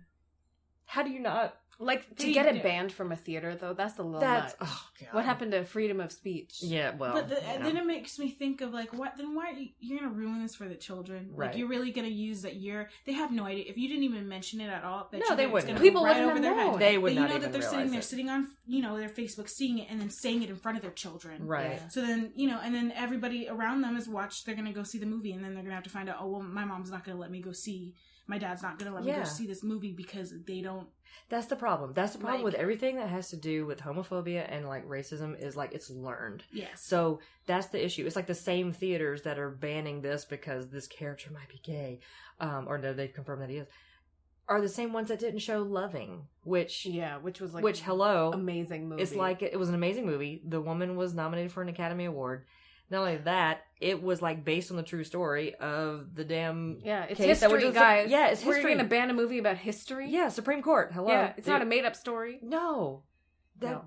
S1: how do you not?
S3: Like to get it
S2: yeah.
S3: banned from a theater, though, that's a little
S1: That's
S3: much.
S1: oh god.
S3: What happened to freedom of speech?
S1: Yeah, well,
S2: But the,
S1: you know.
S2: then it makes me think of like, what? Then why are you, you're gonna ruin this for the children?
S1: Right.
S2: Like you're really gonna use that you're. They have no idea if you didn't even mention it at all. Bet
S1: No,
S2: you
S1: they
S2: it's
S1: wouldn't
S2: gonna
S1: know.
S2: go
S3: People
S2: right
S3: wouldn't
S2: over
S3: have
S2: their
S3: known.
S2: head.
S1: They would
S2: But you
S1: not
S2: know
S1: even
S2: that they're
S1: realize
S2: sitting there,
S1: it.
S2: sitting on you know their Facebook, seeing it, and then saying it in front of their children.
S1: right.
S3: Yeah.
S2: So then, you know, and then everybody around them is watched. They're gonna go see the movie, and then they're gonna have to find out. Oh, well, my mom's not gonna let me go see. My dad's not gonna let me
S1: Yeah.
S2: go see this movie because they don't.
S1: That's the problem. That's the problem
S2: Like-
S1: with everything that has to do with homophobia and like racism is like it's learned.
S2: Yes.
S1: So that's the issue. It's like the same theaters that are banning this because this character might be gay, um, or no, they've confirmed that he is, are the same ones that didn't show Loving, which,
S3: Yeah, which was like
S1: which hello,
S3: amazing movie.
S1: it's like it was an amazing movie. The woman was nominated for an Academy Award. Not only that, it was like based on the true story of the damn
S3: yeah, it's
S1: case
S3: history,
S1: just-
S3: guys.
S1: yeah, it's
S3: We're
S1: history.
S3: gonna ban a movie about history.
S1: yeah Supreme Court. Hello,
S3: yeah, it's not a made up story.
S1: no. That,
S3: no.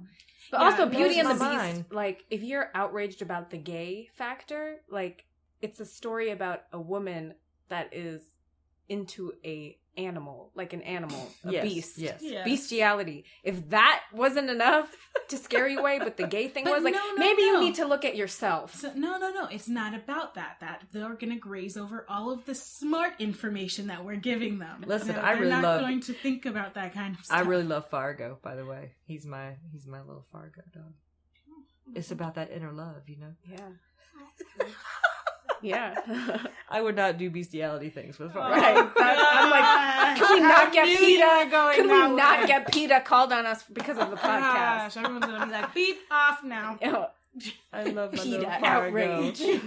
S3: But
S2: Yeah,
S3: also, Beauty and the
S1: blows
S3: Beast.
S1: mind.
S3: Like, if you're outraged about the gay factor, like, it's a story about a woman that is into a animal, like an animal, a
S1: yes,
S3: beast,
S1: Yes.
S2: Yeah.
S3: bestiality. If that wasn't enough to scare you away, but the gay thing
S2: But
S3: was like,
S2: no, no,
S3: maybe
S2: no.
S3: you need to look at yourself.
S2: So, no, no, no. It's not about that. That they're going to graze over all of the smart information that we're giving them.
S1: Listen,
S2: They're-
S1: I
S2: they're
S1: really
S2: not
S1: love-
S2: going to think about that kind of stuff.
S1: I really love Fargo, by the way. He's my he's my little Fargo dog. It's about that inner love, you know.
S3: Yeah. yeah.
S1: I would not do bestiality things with Fargo.
S3: Right. That- I'm like, can we not get
S2: knew
S3: PETA?
S2: going
S3: Can we not
S2: way.
S3: get PETA called on us because of the podcast?
S2: Gosh, everyone's going to be like, beep off now.
S1: I love my little
S3: PETA
S1: Fargo.
S3: outrage.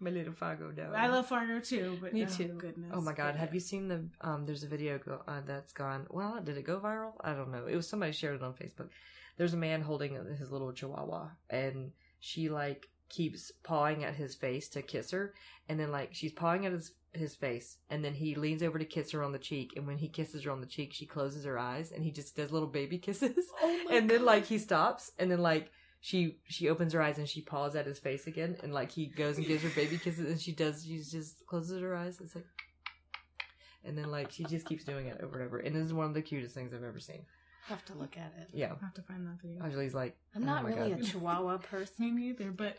S1: My little Fargo dog.
S2: I love Fargo too, but
S3: Me
S2: oh,
S3: too.
S2: Goodness.
S1: Oh my god,
S2: But
S1: have you seen the um there's a video go, uh, that's gone well, did it go viral? I don't know. It was somebody shared it on Facebook. There's a man holding his little chihuahua and she like keeps pawing at his face to kiss her and then like she's pawing at his his face and then he leans over to kiss her on the cheek and when he kisses her on the cheek she closes her eyes and he just does little baby kisses
S3: Oh
S1: and then like he stops and then like she she opens her eyes and she paws at his face again and like he goes and gives her baby kisses and she does she just closes her eyes it's like and then like she just keeps doing it over and over and this is one of the cutest things i've ever seen
S3: have to look at it.
S1: yeah
S2: I'll have to find that video.
S1: Ashley's like
S3: I'm
S1: oh
S3: not
S1: my
S3: really
S1: God.
S3: a chihuahua person.
S2: either, but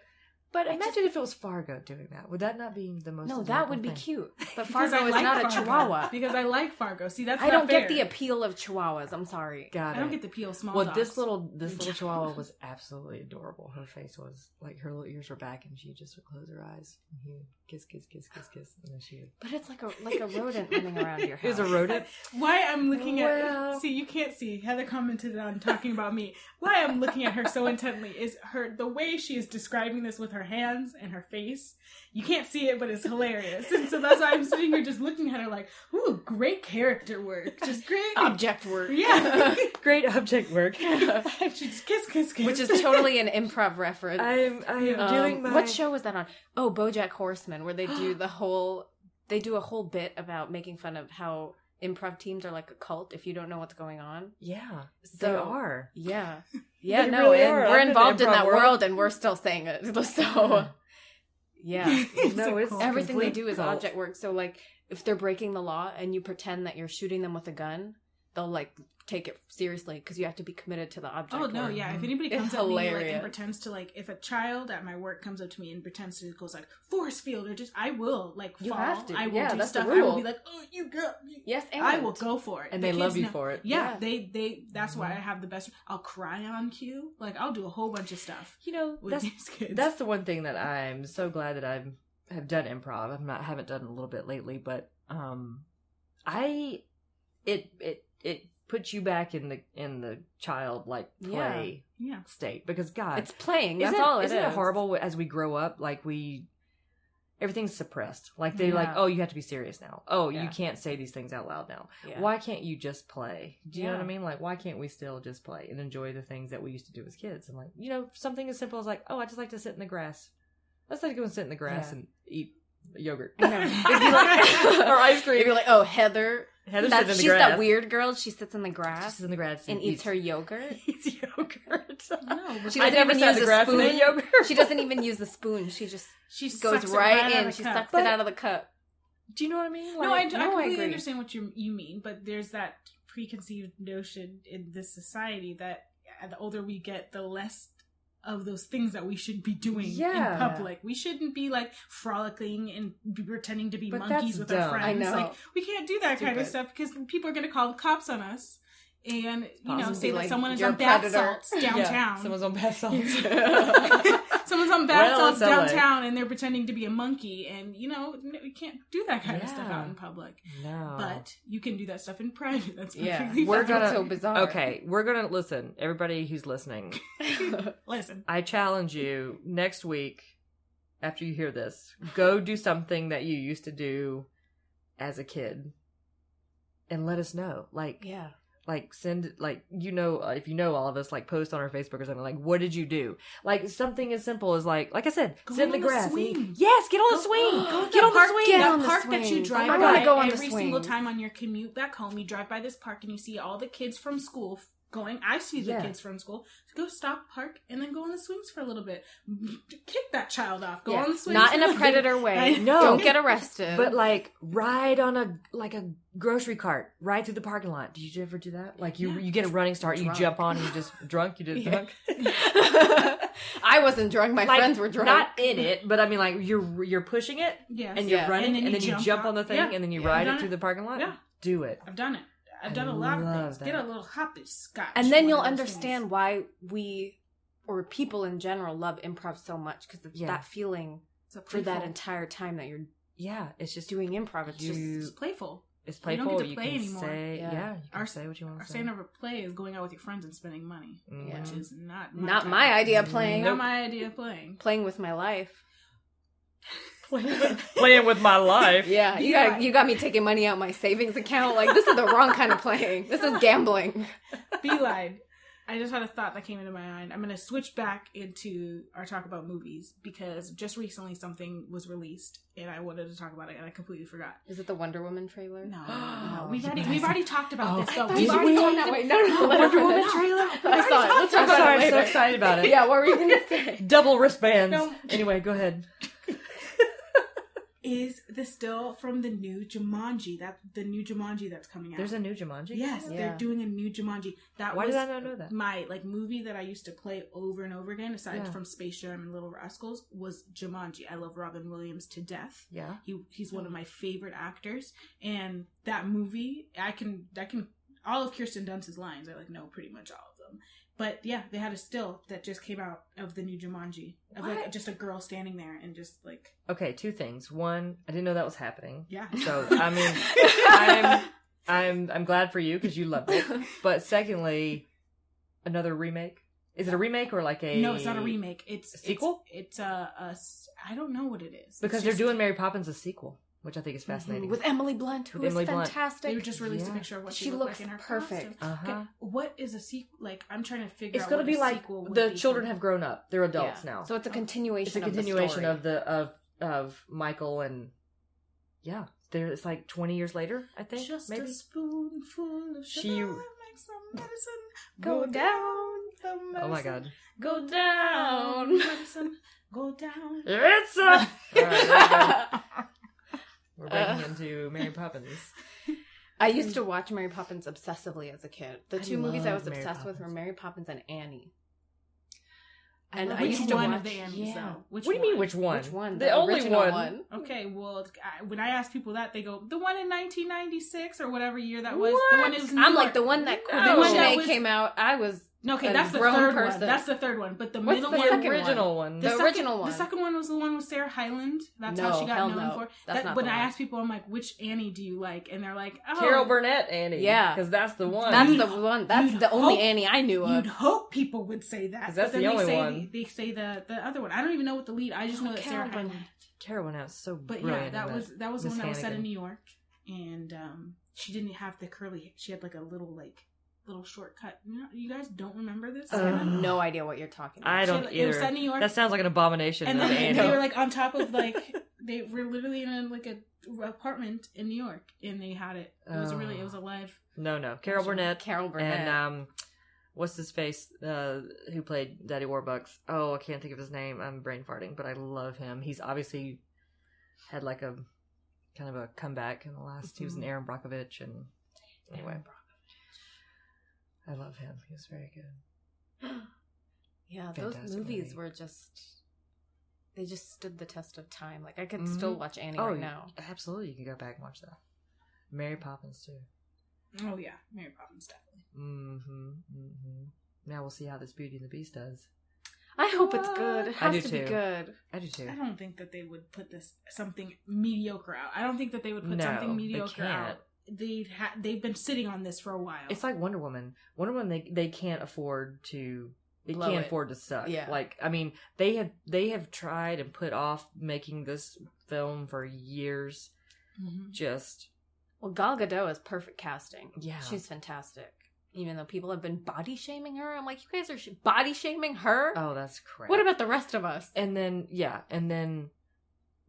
S1: but
S3: I
S1: imagine
S3: just-
S1: if it was fargo doing that would that not be the most
S3: No, that
S1: adorable
S3: would be
S1: thing?
S3: cute. But Fargo is
S2: like
S3: not a chihuahua.
S2: Because I like Fargo. See, that's
S3: I
S2: not
S3: don't get the appeal of chihuahuas. I'm sorry.
S1: got
S2: I don't get the appeal of small
S1: well
S2: dogs.
S1: this little this little chihuahua was absolutely adorable her face was like her little ears were back and she just would close her eyes and he would kiss kiss kiss kiss kiss and then she would
S3: But it's like a like a rodent running around your
S1: it
S3: house.
S1: was a rodent
S2: Why I'm looking
S1: Well-
S2: at see you can't see Heather commented on talking about me. Why I'm looking at her so intently is her the way she is describing this with her hands and her face. You can't see it, but it's hilarious, and so that's why I'm sitting here just looking at her like, "Ooh, great character work, just great."
S3: object work.
S2: yeah,
S1: great object work
S2: she just kiss, kiss, kiss,
S3: Which is totally an improv reference.
S1: i'm i'm
S3: Um,
S1: doing my
S3: What show was that on? Oh, BoJack Horseman, where they do the whole they do a whole bit about making fun of how improv teams are like a cult if you don't know what's going on.
S1: Yeah,
S3: So
S1: they are.
S3: Yeah. Yeah,
S1: They
S3: no,
S1: really
S3: and
S1: are.
S3: we're
S1: I'm
S3: involved in
S1: improv
S3: that
S1: world.
S3: world. and we're still saying it. So yeah.
S2: It's
S1: No, it's.
S3: Everything they do is
S1: cult.
S3: object work. So like if they're breaking the law and you pretend that you're shooting them with a gun, they'll like take it seriously because you have to be committed to the object.
S2: Oh no,
S3: work.
S2: yeah. If anybody comes up to me like and pretends to like, if a child at my work comes up to me and pretends to goes like force field or just, I will like
S3: You
S2: fall.
S3: have to.
S2: I will
S3: Yeah,
S2: do stuff. I will be like, oh, you go.
S3: Yes, and
S2: I will go for it.
S1: and
S2: The
S1: they love you
S2: know-
S1: for it.
S2: Yeah,
S3: Yeah.
S2: they they. That's why
S1: Mhm.
S2: I have the best. I'll cry on cue. Like I'll do a whole bunch of stuff
S1: You know,
S2: with
S1: that's
S2: these kids.
S1: that's the one thing that I'm so glad that I've have done improv. I'm not haven't done a little bit lately, but um, I it it it puts you back in the in the childlike play
S2: yeah.
S1: state because God,
S3: It's playing. That's all it
S1: isn't
S3: is.
S1: it horrible as we grow up? Like we, everything's suppressed. Like they are like, oh, you have to be serious now. Oh,
S3: Yeah.
S1: you can't say these things out loud now.
S3: Yeah.
S1: Why can't you just play? Do you know what I mean? Like, why can't we still just play and enjoy the things that we used to do as kids? And like, you know, something as simple as like, oh, I just like to sit in the grass. I just like to go and sit in the grass
S3: Yeah.
S1: and eat yogurt
S3: I know.
S1: It'd be like- or ice cream.
S3: If you're like, oh, Heather,
S1: Heather
S3: that,
S1: sits in the
S3: she's
S1: grass.
S3: that weird girl. She sits in the
S1: She
S3: grass
S1: sits in the grass
S3: and eats her yogurt.
S1: eats yogurt.
S2: No,
S3: She doesn't
S1: never
S3: even use
S1: the
S3: a
S1: grass and
S3: spoon.
S1: yogurt.
S3: She doesn't even use the spoon. She just
S2: she
S3: goes
S2: sucks it
S3: right, in. She
S2: cup.
S3: sucks
S1: But-
S3: it out of the cup.
S1: Do you know what I mean?
S2: no, I, I
S1: Like,
S3: no, I
S2: completely
S3: agree.
S2: understand what you you mean, but there's that preconceived notion in this society that uh, the older we get, the less of those things that we should be doing
S1: Yeah.
S2: in public. We shouldn't be like frolicking and be pretending to be
S1: But
S2: monkeys with our friends. Like we can't do that kind of stuff because people are going to call the cops on us. And you know,
S1: Possibly,
S2: say that
S3: like,
S2: someone is on
S3: a
S2: bath
S3: predator.
S2: salts downtown.
S1: Yeah, someone's on bath salts.
S2: Someone's on bath
S1: Well,
S2: salts
S1: it's
S2: downtown and they're pretending to be a monkey, and you know we can't do that kind of stuff out in public.
S1: no.
S2: But you can do that stuff in private. That's
S3: Yeah,
S2: perfectly
S1: We're
S2: fine.
S1: gonna-
S3: so bizarre.
S1: Okay, we're gonna listen. Everybody who's listening,
S2: listen.
S1: I challenge you next week. After you hear this, go do something that you used to do as a kid, and let us know. Like,
S3: yeah.
S1: Like send like you know uh, if you know all of us like post on our facebook or something like what did you do? Like something as simple as like like i said
S2: Go
S1: sit in the
S2: on the
S1: grass.
S2: swing.
S1: and- yes get on the swing.
S2: go
S1: get on
S2: park,
S1: the swing.
S3: Get
S2: that
S3: on the
S2: park that you drive
S3: Oh my
S2: by
S3: God, go on the
S2: every single time on your commute back home. You drive by this park and you see all the kids from school f- going. I see the
S1: Yeah.
S2: kids from school. Go stop, park, and then go on the swings for a little bit. Kick that child off. Go
S3: Yeah.
S2: on the swings.
S3: Not in a predator way.
S1: No.
S3: Don't get arrested.
S1: but like ride on a like a grocery cart ride through the parking lot did you ever do that like you
S2: Yeah.
S1: you get a running start you jump on and you just drunk you did
S3: Yeah.
S1: drunk
S3: I wasn't drunk. My
S1: Like,
S3: friends were drunk.
S1: not in it but i mean like you're you're pushing it
S2: Yes.
S1: and you're
S3: Yeah.
S1: running
S2: And
S1: and
S2: then
S1: then,
S2: you
S1: you
S2: jump
S1: jump on the thing
S2: Yeah.
S1: and then you
S3: Yeah.
S1: ride it through
S2: it.
S1: the parking lot
S2: Yeah.
S1: do it
S2: I've done it. I've done a lot of
S1: love
S2: things. Get a little hopscotch.
S3: and then you'll understand
S2: things.
S3: why we or people in general love improv so much because it's
S1: Yeah.
S3: that feeling
S2: It's
S3: for that entire time that you're
S1: yeah it's just
S3: doing improv. It's
S1: You-
S3: just
S2: It's playful.
S1: it's playful
S2: You don't
S1: playful
S2: get to
S1: you
S2: play
S1: can
S2: anymore.
S1: say
S3: Yeah.
S1: yeah, you can
S2: Our-
S1: say what you want
S2: Our
S1: to say
S2: standard of play is going out with your friends and spending money,
S1: Mhm.
S2: which is not my
S3: not my idea of playing.
S2: Not my idea of playing.
S3: Playing with my life.
S1: Playing with my life.
S3: Yeah, you got you got me taking money out my savings account. Like this is the wrong kind of playing. This is gambling.
S2: Beeline. I just had a thought that came into my mind. I'm going to switch back into our talk about movies because just recently something was released and I wanted to talk about it and I completely forgot.
S3: Is it the Wonder Woman trailer?
S2: No, no, we've already we've already talked about
S1: Oh,
S2: this though. We've
S1: we?
S2: already talked
S3: no, wait,
S2: about-
S3: no, no,
S2: No,
S3: let
S2: no,
S3: her
S2: no,
S3: do
S2: no,
S3: I
S2: we've
S3: saw it.
S2: talked
S3: Let's talk
S1: I'm
S2: about
S3: about
S1: sorry,
S3: it
S1: I'm so excited about it.
S3: Yeah, what were you gonna say?
S1: Double wristbands.
S2: No.
S1: Anyway, go ahead.
S2: Is the still from the new Jumanji? That the new Jumanji that's coming out.
S1: There's a new Jumanji.
S2: Yes,
S3: Yeah.
S2: they're doing a new Jumanji. That
S1: Why
S2: was
S1: did I not know that?
S2: my like movie that I used to play over and over again, aside
S1: Yeah.
S2: from Space Jam and Little Rascals, was Jumanji. I love Robin Williams to death.
S1: Yeah.
S2: He he's one of my favorite actors, and that movie I can I can all of Kirsten Dunst's lines I like know pretty much all. But yeah, they had a still that just came out of the new Jumanji of like just a girl standing there and just like
S1: Okay, two things. One, I didn't know that was happening.
S2: yeah.
S1: So I mean, I'm I'm I'm glad for you because you loved it. But secondly, another remake. Is it a remake or like a?
S2: no, it's not a remake. It's
S1: A sequel?
S2: It's, it's a, a s- I don't know what it is
S1: Because
S2: It's
S1: they're doing Mary Poppins a sequel, which I think is fascinating.
S3: With Emily Blunt, who
S1: With
S3: is
S1: Emily Blunt.
S3: fantastic.
S2: They just released
S1: Yeah.
S2: a picture of what she,
S3: She
S2: looked
S3: looks
S2: like in her
S3: perfect.
S2: costume.
S1: uh-huh.
S2: Okay, what is a sequel? Like I'm trying to figure
S1: It's
S2: out.
S1: gonna be
S2: a
S1: like the
S2: be
S1: children
S2: for.
S1: have grown up. They're adults
S3: Yeah.
S1: now.
S3: So it's a continuation.
S1: it's a
S3: of the
S1: continuation
S3: story.
S1: of the of of Michael and yeah, there it's like twenty years later. I think
S2: Just
S1: maybe.
S2: a spoonful of
S1: She-
S2: makes some medicine
S3: Go
S2: go down. The medicine,
S1: Oh my god,
S3: Go down.
S2: medicine go down.
S1: it's a. All right, there we go. We're breaking into Mary Poppins.
S3: I used to watch Mary Poppins obsessively as a kid. The
S1: I
S3: two movies I was
S1: Mary
S3: obsessed with were Mary Poppins and Annie. And I
S2: Which
S3: used to
S2: one
S3: watch.
S2: of the Annies,
S1: yeah.
S2: though? Which
S1: what do you mean? Which one?
S3: Which one?
S1: The, only
S3: original
S1: one.
S2: Okay, well, I, when I ask people that, they go, the one in 1996 or whatever year that was. The one
S1: What?
S2: that was New
S3: I'm like the one that
S1: No.
S3: the
S1: The
S3: one
S1: one
S2: that was-
S3: came out. I was
S2: No, okay, that's the third
S3: person.
S2: one. That's the third one. But the
S3: What's
S2: middle
S3: the
S2: one,
S3: second
S1: original one.
S3: The
S2: second-
S3: original one.
S2: The second one was the one with Sarah Hyland. That's how she got known
S3: no.
S2: for.
S3: That's
S2: That-
S3: not
S2: when
S3: the
S2: I ask people, I'm like, which Annie do you like? And they're like, oh,
S1: Carol Burnett, Annie.
S3: Yeah.
S1: because that's the one.
S3: That's
S2: You'd-
S3: the one. That's the only
S2: hope-
S3: Annie I knew of.
S2: You'd hope people would say that.
S1: that's the
S2: they
S1: only
S2: say
S1: one.
S2: The, they say the the other one. I don't even know what the lead. I just know that Sarah
S3: Carol
S2: Hyland.
S3: Burnett.
S1: Carol Burnett's so
S2: But yeah, that was that was the
S1: Miss
S2: one that was set in New York, and um, she didn't have the curly. She had like a little like little shortcut. You, know, you guys don't remember this?
S3: I have no idea what you're talking about.
S1: I don't
S2: had, like- It was set in New York,
S1: That sounds like an abomination.
S2: and then
S1: Annie.
S2: they were like on top of like they were literally in a, like a apartment in New York, and they had it. It was a really it was a live.
S1: no, no, Carol Burnett
S3: Carol Burnett.
S1: and um, what's his face? Uh, who played Daddy Warbucks? Oh, I can't think of his name. I'm brain farting, but I love him. He's obviously had like a kind of a comeback in the last. He was an
S2: Mhm.
S1: Erin Brockovich, and anyway, I love him. He was very good.
S3: yeah, those movies
S1: movie.
S3: were just. They just stood the test of time. Like I could still
S1: Mhm.
S3: watch Annie
S1: oh,
S3: right now.
S1: absolutely. You can go back and watch that. Mary Poppins too.
S2: Oh yeah, Mary Poppins definitely.
S1: Mm-hmm. Mm-hmm. Now we'll see how this Beauty and the Beast does.
S3: I hope it's good. It
S1: I
S3: has
S1: do
S3: to be
S1: too.
S3: good.
S1: I do too.
S2: I don't think that they would put this something mediocre out. I don't think that they would put
S1: No,
S2: something
S1: they
S2: mediocre
S1: can't.
S2: out. They've ha- they've been sitting on this for a while.
S1: It's like Wonder Woman. Wonder Woman, they they can't afford to. They
S3: Blow
S1: can't
S3: it.
S1: afford to suck.
S3: Yeah.
S1: Like I mean, they have they have tried and put off making this film for years.
S2: Mhm.
S1: Just
S3: Well, Gal Gadot is perfect casting.
S1: yeah.
S3: She's fantastic. Even though people have been body shaming her, I'm like, you guys are sh- body shaming her.
S1: oh, that's crap.
S3: what about the rest of us?
S1: And then yeah, and then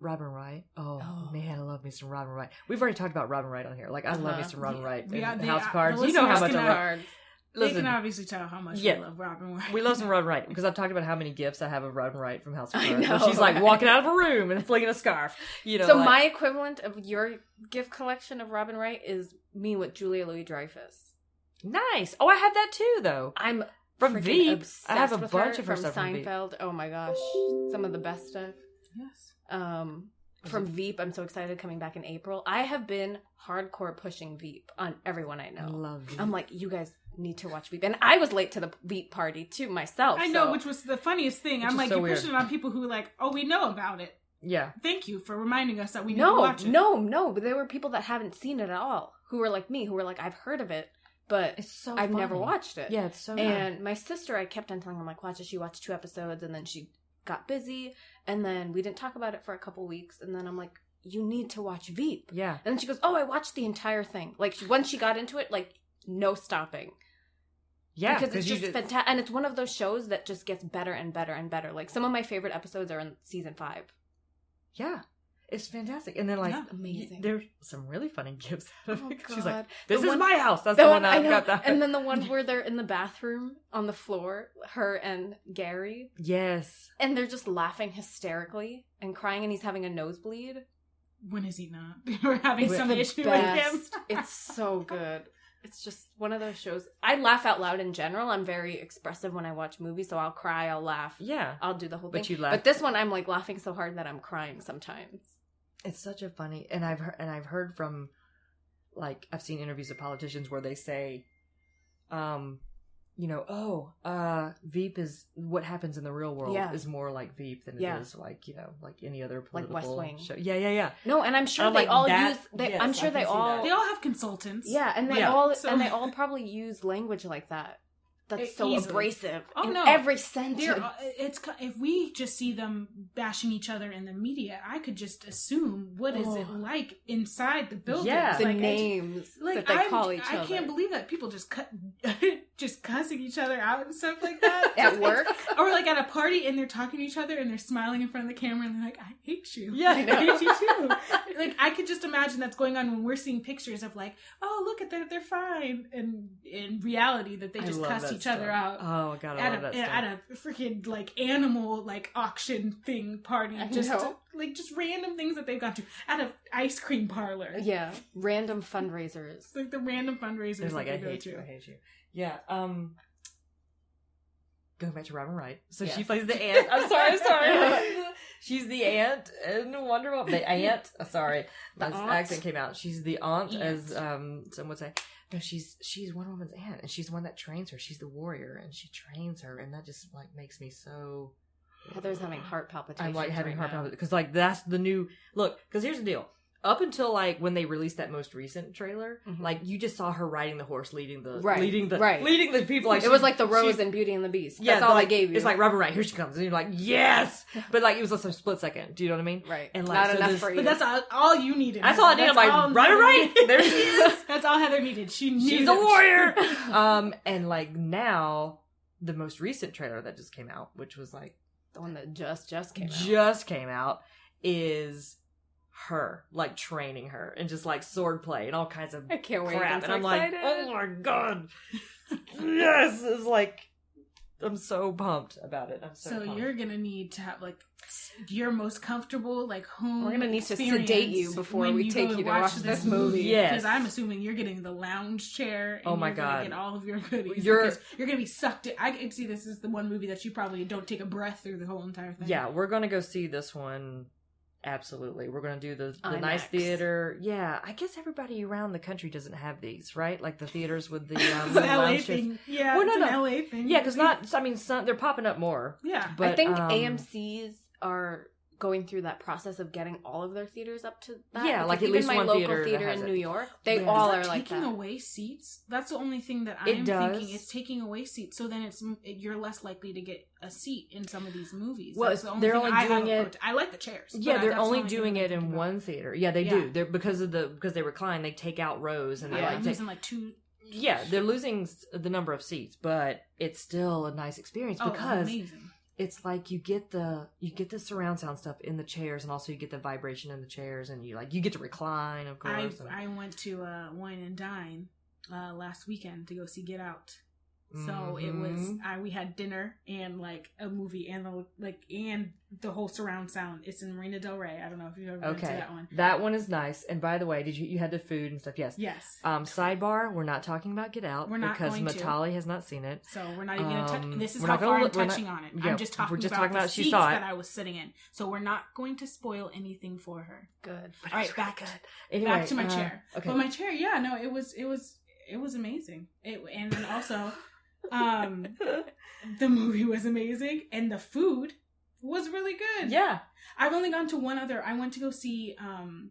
S1: Robin Wright. Oh,
S3: Oh.
S1: man, I love me some Robin Wright. We've already talked about Robin Wright on here. Like I love me
S3: Uh-huh.
S1: some Robin Wright. and
S2: got the-
S1: House
S2: uh,
S1: Cards.
S2: the
S1: You know how much I
S2: have-
S1: love.
S2: they
S1: Listen,
S2: can obviously tell how much
S1: Yeah.
S2: we love Robin Wright.
S1: We love some Robin Wright because I've talked about how many gifts I have of Robin Wright from House of Cards.
S3: know,
S1: she's like
S3: right?
S1: walking out of a room and flinging a scarf. You know,
S3: so
S1: like-
S3: my equivalent of your gift collection of Robin Wright is me with Julia Louis Dreyfus.
S1: nice. Oh, I had that too though
S3: I'm
S1: from Veep. I have a bunch
S3: her
S1: of her
S3: from
S1: stuff from.
S3: Seinfeld. Oh my gosh, some of the best stuff.
S2: yes.
S3: Um, from Veep, I'm so excited coming back in April. I have been hardcore pushing Veep on everyone I
S1: I
S3: know.
S1: love Veep.
S3: I'm like, you guys need to watch Veep, and I was late to the Veep party too myself.
S2: I know,
S3: so-
S2: which was the funniest thing.
S1: Which
S2: I'm like,
S1: so
S2: you're pushing it on people who are like, oh, we know about it.
S1: yeah.
S2: Thank you for reminding us that we need to
S3: no,
S2: watch it.
S3: no, no. But there were people that haven't seen it at all, who were like me, who were like, I've heard of it, but
S1: It's so
S3: I've never watched it.
S1: Yeah, it's so.
S3: And my sister, I kept on telling her, I'm like, watch it. She watched two episodes and then she got busy. And then we didn't talk about it for a couple weeks. And then I'm like, you need to watch Veep.
S1: yeah.
S3: And then she goes, oh, I watched the entire thing. Like, she, once she got into it, like, no stopping.
S1: Yeah,
S3: because it's
S1: you
S3: just fantastic. And it's one of those shows that just gets better and better and better. Like, some of my favorite episodes are in season five.
S1: Yeah. It's fantastic. And then like
S2: Yeah.
S3: Amazing.
S1: there's some really funny gifts out of
S3: Oh,
S1: it. She's like, This
S3: The
S1: is
S3: one-
S1: my house. That's
S3: The
S1: the,
S3: one-
S1: one
S3: I
S1: I've got that.
S3: And then the one where they're in the bathroom on the floor, her and Gary,
S1: Yes.
S3: and they're just laughing hysterically and crying, and he's having a nosebleed.
S2: When is he not? We're having
S3: It's
S2: some
S3: the
S2: issue
S3: best.
S2: with him.
S3: It's so good. It's just one of those shows. I laugh out loud in general. I'm very expressive when I watch movies, so I'll cry, I'll laugh,
S1: Yeah.
S3: I'll do the whole
S1: But
S3: thing.
S1: you laugh.
S3: But this one, I'm like laughing so hard that I'm crying sometimes.
S1: It's such a funny, and I've heard, and I've heard from, like, I've seen interviews of politicians where they say, um, you know, oh, uh, Veep is what happens in the real world
S3: Yeah.
S1: is more like Veep than
S3: Yeah.
S1: it is like you know, like any other
S3: Like
S1: political
S3: West Wing.
S1: show. Yeah, yeah, yeah.
S3: No, and I'm sure
S1: I'm
S3: they
S1: like,
S3: all
S1: that-
S3: use. They,
S1: yes,
S3: I'm
S1: I
S3: sure they
S1: can see
S3: all.
S2: They all have consultants.
S3: Yeah, and they
S1: Yeah.
S3: all
S2: So-
S3: and they all probably use language like that. That's so
S2: easily.
S3: abrasive
S2: Oh,
S3: in
S2: no.
S3: every sentence.
S2: They're, uh, it's if we just see them bashing each other in the media, I could just assume what is it
S3: Oh.
S2: like inside the building.
S1: Yeah.
S3: the
S2: like, I-
S3: names
S2: like
S3: that they
S2: I'm-
S3: call each
S2: I
S3: other.
S2: I can't believe that people just cut just cussing each other out and stuff like that
S3: At work?
S2: or like at a party and they're talking to each other and they're smiling in front of the camera and they're like, "I hate you."
S1: Yeah,
S2: I hate you too. like I could just imagine that's going on when we're seeing pictures of like, "Oh, look at that, they're fine," and in reality that they just cuss each
S1: stuff.
S2: other out.
S1: Oh god, I
S2: at
S1: love
S2: a,
S1: stuff.
S2: Eh, at a freaking like animal like auction thing party,
S3: I
S2: just
S3: know.
S2: to, like just random things that they've gone to at a ice cream parlor.
S3: Yeah, random fundraisers.
S2: It's like the random fundraisers
S1: They're like, I hate you, I hate you. Yeah. Um. Going back to Robin Wright, so she plays the aunt. I'm sorry, I'm sorry. She's the aunt in Wonder Woman. The aunt. uh, sorry,
S3: The
S1: my accent came out. She's the aunt,
S2: Aunt.
S1: as um some would say. No, she's she's Wonder Woman's aunt, and she's the one that trains her. She's the warrior, and she trains her, and that just like makes me so.
S3: Heather's having heart palpitations.
S1: I'm like having
S3: right
S1: heart palpitations because like that's the new look. Because here's the deal: up until like when they released that most recent trailer,
S3: Mhm.
S1: like you just saw her riding the horse, leading the
S3: Right,
S1: leading the
S3: right.
S1: leading the people. Like
S3: it was like the Rose and Beauty and the Beast.
S1: yeah,
S3: That's all
S1: like,
S3: they gave you.
S1: It's like Robin Wright, here she comes, and you're like, yes, but like it was just a split second. Do you know what I mean?
S3: right,
S1: and, like,
S3: not
S1: so
S3: enough
S1: this-
S3: for you.
S2: But that's all, all you needed.
S1: That's all I needed. I'm like,
S2: all
S1: right, right. There she is.
S2: That's all Heather needed. She knew
S1: She's a warrior. um, and like now, the most recent trailer that just came out, which was like
S3: the one that just just came out.
S1: just came out is her like training her and just like swordplay and all kinds of
S3: I can't wait.
S1: crap
S3: I'm
S1: and i'm
S3: excited.
S1: like oh my god yes it's like i'm so pumped about it i'm so,
S2: So
S1: pumped.
S2: you're gonna need to have like your most comfortable like home.
S3: We're gonna need to sedate you before we
S2: you
S3: take you to watch this movie.
S1: Yes.
S2: because I'm assuming you're getting the lounge chair. And
S1: Oh my God.
S2: Get all of your goodies.
S1: You're-
S2: you're gonna be sucked in. I can see this is the one movie that you probably don't take a breath through the whole entire thing.
S1: yeah we're gonna go see this one absolutely we're gonna do the the nice theater yeah i guess everybody around the country doesn't have these right like the theaters with the um,
S2: It's an LA
S1: lounge
S2: thing. Yeah,
S1: Well,
S2: it's
S1: no,
S2: an
S1: no.
S2: LA thing.
S1: yeah because not i mean some, they're popping up more
S2: Yeah.
S1: but
S3: I think
S1: um,
S3: AMC's are going through that process of getting all of their theaters up to that.
S1: Yeah,
S3: Because
S1: like at
S3: even
S1: least
S3: my
S1: one
S3: local
S1: theater
S3: theater in
S1: it.
S3: New York, they
S1: Yeah.
S3: all
S2: Is
S3: are
S2: that
S3: like
S2: taking away seats. That's the only thing that
S1: It
S2: I'm
S1: does.
S2: thinking. It's taking away seats, so then it's you're less likely to get a seat in some of these movies.
S1: Well,
S2: That's the only
S1: they're
S2: thing
S1: only
S2: I have
S1: doing it-
S2: approached. I like the chairs.
S1: Yeah, they're
S2: that's the
S1: only doing it in one theater. Yeah, they
S2: Yeah.
S1: do. They're because of the because they recline. They take out rows and
S2: they're
S1: like
S2: I'm
S1: take,
S2: losing like two.
S1: yeah, they're losing the number of seats, but it's still a nice experience
S2: Oh,
S1: because
S2: amazing!
S1: It's like you get the you get the surround sound stuff in the chairs, and also you get the vibration in the chairs, and you like you get to recline, of course. and-
S2: I went to uh, Wine and Dine uh, last weekend to go see Get Out. So it was
S1: Mhm.
S2: I we had dinner and like a movie and the like and the whole surround sound. It's in Marina Del Rey. I don't know if you've ever been to that one.
S1: That one is nice. And by the way, did you you had the food and stuff? Yes.
S2: Yes.
S1: Um, sidebar: We're not talking about Get Out
S2: We're not
S1: because. Matali has not seen it.
S2: So we're not even gonna touch.
S1: Um,
S2: This is how
S1: not
S2: far I'm
S1: look- not-
S2: touching on it.
S1: yeah,
S2: I'm just talking
S1: we're just
S2: about
S1: talking
S2: the
S1: about she
S2: seats
S1: saw it.
S2: that I was sitting in. So we're not going to spoil anything for her.
S3: Good.
S1: But
S2: All right,
S1: really
S2: back-
S1: good. Anyway,
S2: Back to my
S1: uh,
S2: chair.
S1: Okay.
S2: But my chair, yeah, no, it was, it was, it was amazing. It and then also, um, the movie was amazing and the food was really good.
S1: yeah.
S2: I've only gone to one other. I went to go see um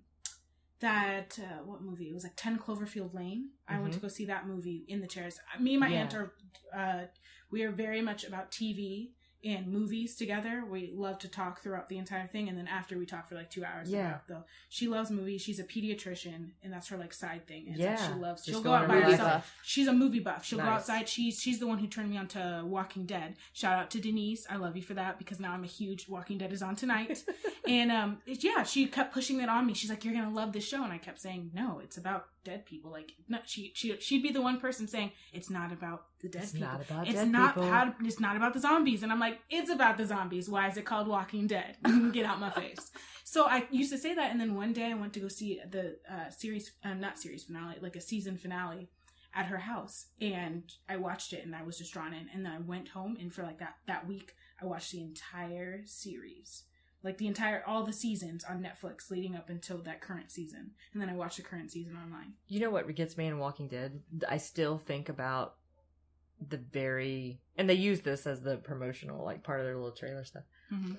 S2: that uh, what movie? It was like Ten Cloverfield Lane. I went to go see that movie in the chairs. Me and my
S1: Yeah.
S2: aunt are uh, we are very much about TV and movies together. We love to talk throughout the entire thing, and then after we talk for like two hours.
S1: Yeah.
S2: about the she loves movies. She's a pediatrician, and that's her like side thing. Is
S1: Yeah.
S2: that she loves.
S1: Just
S2: She'll
S1: go
S2: go out by herself.
S3: buff.
S2: She's a movie buff. She'll go outside. She's she's the one who turned me on to Walking Dead. Shout out to Denise. I love you for that because now I'm a huge Walking Dead is on tonight. and um, it- yeah, she kept pushing that on me. She's like, "You're gonna love this show," and I kept saying, "No, it's about dead people." Like, no, she she she'd be the one person saying, "It's not about the dead
S1: It's
S2: people.
S1: not about
S2: it's not
S1: people."
S2: how it's not about the zombies." And I'm like, "It's about the zombies. Why is it called Walking Dead? Get out my face." So I used to say that, and then one day I went to go see the uh, series, uh, not series finale, like a season finale at her house, and I watched it, and I was just drawn in. And then I went home, and for like that that week, I watched the entire series, like the entire all the seasons on Netflix leading up until that current season, and then I watched the current season online.
S1: You know what gets me in Walking Dead? I still think about the very and they use this as the promotional like part of their little trailer stuff.
S2: Mm-hmm.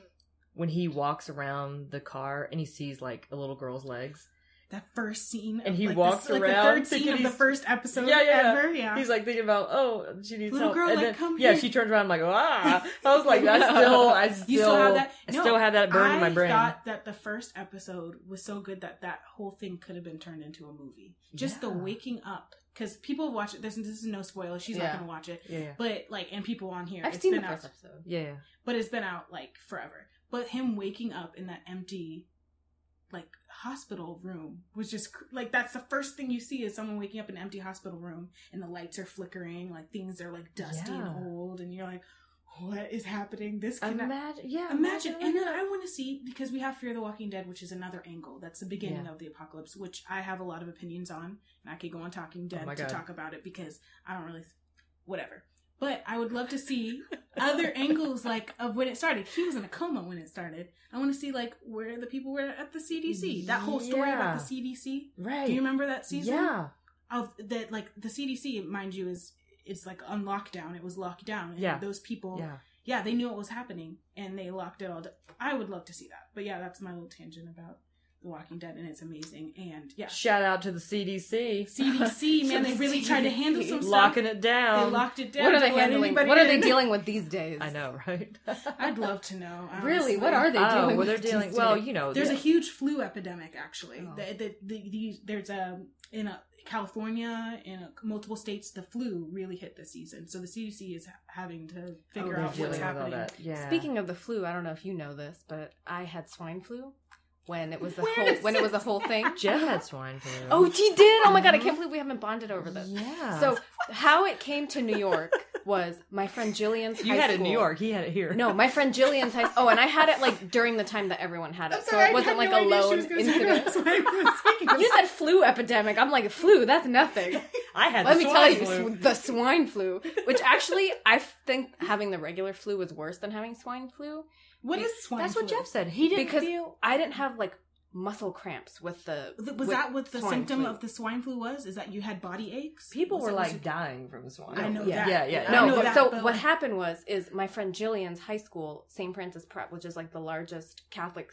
S1: When he walks around the car and he sees like a little girl's legs
S2: that first scene,
S1: And
S2: of,
S1: he
S2: like,
S1: walks
S2: the, like
S1: around
S2: the third scene of the first episode
S1: Yeah, yeah, yeah.
S2: ever. Yeah,
S1: He's like thinking about, oh, she needs
S2: Little
S1: help.
S2: girl,
S1: and
S2: like,
S1: then,
S2: come
S1: yeah,
S2: here.
S1: she turns around, I'm like, ah. I was like, that's still, I still,
S2: You still have that?
S1: I still have that burned in my
S2: I
S1: brain.
S2: thought that the first episode was so good that that whole thing could have been turned into a movie. Just the waking up, because people watch it. This, this is no spoiler. She's
S3: Yeah.
S2: not going to watch it.
S1: yeah, yeah,
S2: But like, and people on here,
S3: I've
S2: it's
S3: seen the
S2: been out,
S3: first episode.
S1: yeah, yeah.
S2: but it's been out like forever. But him waking up in that empty, like hospital room was just like that's the first thing you see is someone waking up in an empty hospital room and the lights are flickering, like things are like dusty
S1: Yeah.
S2: and old, and you're like, what is happening? This cannot.
S1: Imagine, yeah,
S2: Imagine, and then
S1: that.
S2: I want to see because we have Fear of the Walking Dead, which is another angle. That's the beginning
S1: Yeah.
S2: of the apocalypse, which I have a lot of opinions on, and I could go on Talking oh Dead
S1: Oh
S2: to
S1: God.
S2: talk about it because I don't really, whatever. But I would love to see other angles, like of when it started. He was in a coma when it started. I want to see like where the people were at the CDC. That whole story about the CDC.
S1: right.
S2: Do you remember that season?
S1: Yeah,
S2: Of that, like the CDC, mind you, is it's like on lockdown. It was locked down. And
S1: Yeah.
S2: Those people
S1: yeah.
S2: yeah, they knew what was happening and they locked it all down. I would love to see that. But yeah, that's my little tangent about The Walking Dead and it's amazing. And yeah,
S1: Shout out to the CDC.
S2: CDC, man, they really tried to handle some stuff.
S1: locking it down.
S2: They locked it down.
S3: What are they handling?
S2: anybody
S3: What are they dealing with these days?
S1: I know, right?
S2: I'd love to know.
S3: Really, what are they
S1: oh,
S3: dealing
S1: well,
S3: with?
S1: they're dealing. Well, you know,
S2: There's
S1: the-
S2: a huge flu epidemic actually.
S3: Oh.
S2: The, the, the, the, there's a in a, California in a, multiple states the flu really hit this season. So the CDC is having to oh, figure
S1: they're
S2: out what's happening.
S1: Yeah.
S3: Speaking of the flu, I don't know if you know this, but I had swine flu when it was the
S2: Where
S3: whole when it was a whole thing.
S1: Jeff had swine flu.
S3: Oh, she did! Oh my god, I can't mm-hmm. believe we haven't bonded over this.
S1: yeah.
S3: So how it came to New York was my friend Jillian's.
S1: you
S3: high
S1: had it in New York. He had it here.
S3: No, my friend Jillian's high. Oh, and I had it like during the time that everyone had it,
S2: I'm
S3: so
S2: sorry, I
S3: it wasn't
S2: had
S3: like
S2: no
S3: a
S2: idea
S3: lone
S2: was gonna say
S3: incident.
S2: that's why I was speaking of
S3: You said flu epidemic. I'm like flu. That's nothing.
S1: I had.
S3: Let
S1: the
S3: me tell
S1: swine
S3: you,
S1: flu.
S3: the swine flu, which actually I think having the regular flu was worse than having swine flu
S2: What is swine
S1: That's what? Jeff said. He didn't
S3: because
S1: feel.
S3: I didn't have like muscle cramps with the.
S2: Was
S3: with
S2: that what the symptom
S3: flu.
S2: of the swine flu was? Is that you had body aches?
S1: People
S2: Was
S1: were like dying from swine.
S2: Flu I know
S3: Yeah.
S2: that.
S1: Yeah, yeah.
S3: No, but
S2: that,
S3: so
S2: but,
S3: what
S2: like,
S3: happened was is my friend Jillian's high school, St. Francis Prep, which is like the largest Catholic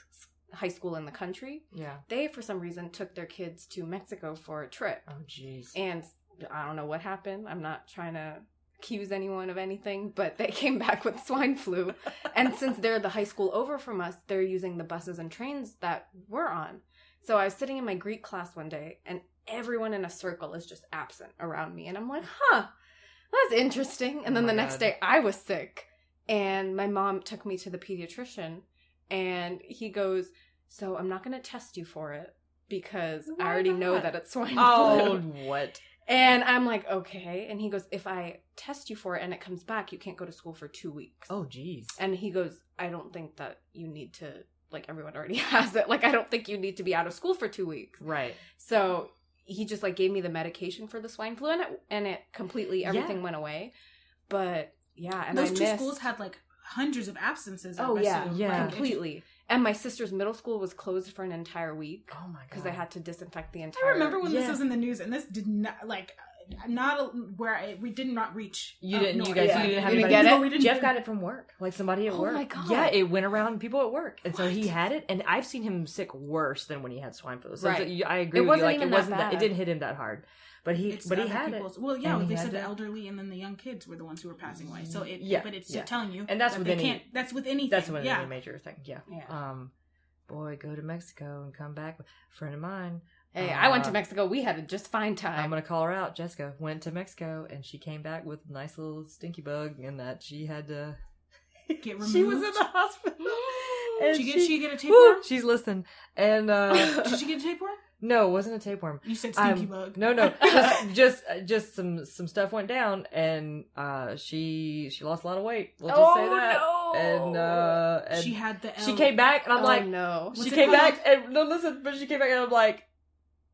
S3: high school in the country.
S1: Yeah.
S3: They for some reason took their kids to Mexico for a trip.
S1: Oh, jeez.
S3: And I don't know what happened. I'm not trying to accuse anyone of anything, but they came back with swine flu. and since they're the high school over from us, they're using the buses and trains that we're on. So I was sitting in my Greek class one day and everyone in a circle is just absent around me. And I'm like, huh, that's interesting. And
S1: Oh
S3: then
S1: my
S3: the next
S1: God.
S3: day I was sick and my mom took me to the pediatrician and he goes, so I'm not going to test you for it because
S1: Why
S3: I already know that it's swine
S1: Oh,
S3: flu.
S1: what?
S3: And I'm like, okay. And he goes, if I test you for it and it comes back, you can't go to school for two weeks.
S1: Oh, jeez.
S3: And he goes, I don't think that you need to, like, everyone already has it. Like, I don't think you need to be out of school for two weeks.
S1: Right.
S3: So he just, like, gave me the medication for the swine flu and it, and it completely, everything went away. But yeah, and
S2: those
S3: I
S2: two
S3: missed,
S2: schools had like hundreds of absences. I
S3: Oh, yeah.
S1: Yeah.
S2: Like,
S3: completely. And my sister's middle school was closed for an entire week
S1: Oh my god.
S3: because they had to disinfect the entire.
S2: I remember when this was in the news, and this did not like uh, not a, where I, we did not reach.
S1: You didn't.
S2: north.
S1: You guys.
S3: Yeah.
S1: You didn't have
S3: You didn't
S1: anybody.
S3: get
S2: No,
S3: it?
S2: we didn't
S1: Jeff got it from work, like somebody at
S3: Oh
S1: work.
S3: my God.
S1: Yeah, it went around people at work, and so he had it. And I've seen him sick worse than when he had swine flu. So
S3: Right.
S1: I agree
S3: It
S1: with
S3: wasn't
S1: you. Like
S3: even
S1: it
S3: that
S1: wasn't that, it didn't hit him that hard, but he
S2: It's
S1: but he
S2: other
S1: had it.
S2: Well, yeah,
S1: and
S2: they
S1: had
S2: said the
S1: to-
S2: elderly and then the young kids were the ones who were passing away. So it,
S1: Yeah,
S2: but it's
S1: yeah.
S2: telling you,
S1: And that's
S2: that
S1: with
S2: they
S1: any-
S2: can't. That's with anything.
S1: That's when
S2: yeah.
S1: any major thing. Yeah.
S3: Yeah.
S1: Um, boy, go to Mexico and come back. A friend of mine.
S3: Hey, I went to
S1: Uh,
S3: Mexico. We had a just fine time.
S1: I'm gonna call her out. Jessica went to Mexico and she came back with a nice little stinky bug, and that she had to
S2: Get removed.
S1: She was in the hospital. And
S2: Did she get? She get a
S1: Woo,
S2: tapeworm?
S1: she's listening. And uh
S2: Did she get a tapeworm?
S1: No, it wasn't a tapeworm.
S2: You said
S1: Um,
S2: stinky bug.
S1: No, no, just just uh, just some some stuff went down, and uh she she lost a lot of weight. We'll just
S3: oh
S1: say that.
S3: no!
S1: And uh and
S2: she had the.
S1: she came back, and I'm
S3: oh
S1: like,
S3: no!
S2: What's
S1: she came back, and no, listen, but she came back, and I'm like,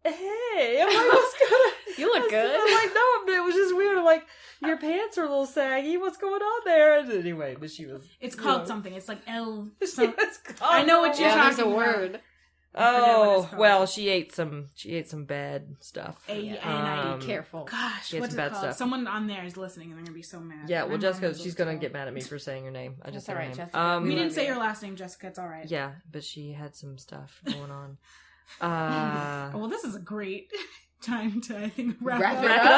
S1: hey, I'm like, what's going?
S3: You look
S1: I
S3: good.
S1: I'm like, no, it was just weird. I'm like, your pants are a little saggy. What's going on there? And anyway, but she was.
S2: It's called
S1: know,
S2: something. It's like L.
S1: she
S2: Some,
S1: was
S2: I know what you're
S3: yeah, there's a
S2: talking about.
S3: Word.
S2: I forget what
S1: Oh well, she ate some. She ate some bad stuff.
S2: A
S3: Yeah.
S2: N I
S1: Um,
S3: Careful.
S2: Gosh, what's it
S1: bad
S2: called?
S1: stuff.
S2: Someone on there is listening, and they're gonna be so mad.
S1: Yeah,
S2: My
S1: well,
S2: mom
S1: Jessica, she's gonna get mad at me for saying your name. I just
S3: That's
S1: said her
S3: all right,
S1: name.
S3: Jessica.
S1: Um,
S2: We
S3: We
S2: didn't say
S3: you.
S2: your last name, Jessica. It's all right.
S1: Yeah, but she had some stuff going on. Uh,
S2: well, this is a great time to I think wrap,
S3: Wrap
S2: up.
S3: it
S1: wrap it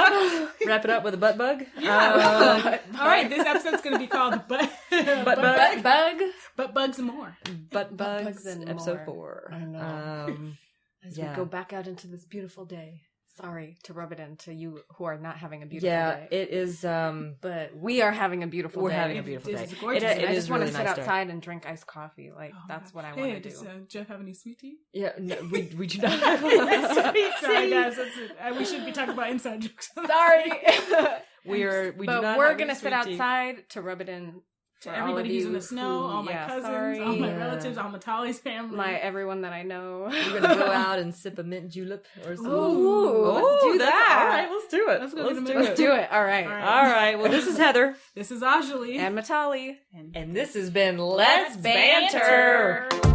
S1: up. wrap it up with a butt bug.
S2: Yeah.
S1: Um,
S2: All right, this episode's gonna be called "Butt
S1: Butt
S2: Butt,
S1: Bug.
S3: Bug.
S2: Butt Bugs and More."
S1: butt bugs.
S3: bugs and
S1: episode
S3: more.
S1: four.
S3: I know.
S1: Um,
S3: As
S1: Yeah.
S3: we go back out into this beautiful day. Sorry to rub it into you who are not having a beautiful
S1: yeah,
S3: day.
S1: it is. Um,
S3: but we are having a beautiful day.
S1: We're having a beautiful
S2: this
S1: day.
S2: is gorgeous.
S1: It-
S2: And
S1: it
S3: I
S1: is
S3: just want
S1: really
S3: to sit
S1: nice day.
S3: outside and drink iced coffee. Like
S2: Oh
S3: that's what I
S2: Hey,
S3: want to
S2: does
S3: do.
S2: uh, Jeff have any sweet tea?
S1: Yeah, no, we we do not.
S2: Sorry, guys. That's it. Uh, we should be talking about inside jokes.
S3: Sorry.
S1: we are. We do
S3: but
S1: not.
S3: we're gonna sit
S1: tea.
S3: outside to rub it in
S2: To
S3: for
S2: everybody
S3: of
S2: who's in the snow,
S3: who-
S2: all my
S3: yeah,
S2: cousins,
S3: sorry.
S2: all my
S1: Yeah.
S2: relatives, all Matali's family.
S3: my everyone that I know.
S1: We're gonna go out and sip a mint julep or something.
S3: Ooh, let's do
S1: that's-
S3: that.
S1: All right, let's do it.
S2: Let's go
S1: Let's
S2: get
S1: do
S3: Let's
S1: it.
S3: do it. All right.
S2: All right.
S1: All right. Well, this is Heather,
S2: This is Ajali.
S3: And Matali.
S2: and
S1: and this has been
S3: Let's
S1: Let's Banter.
S3: Banter.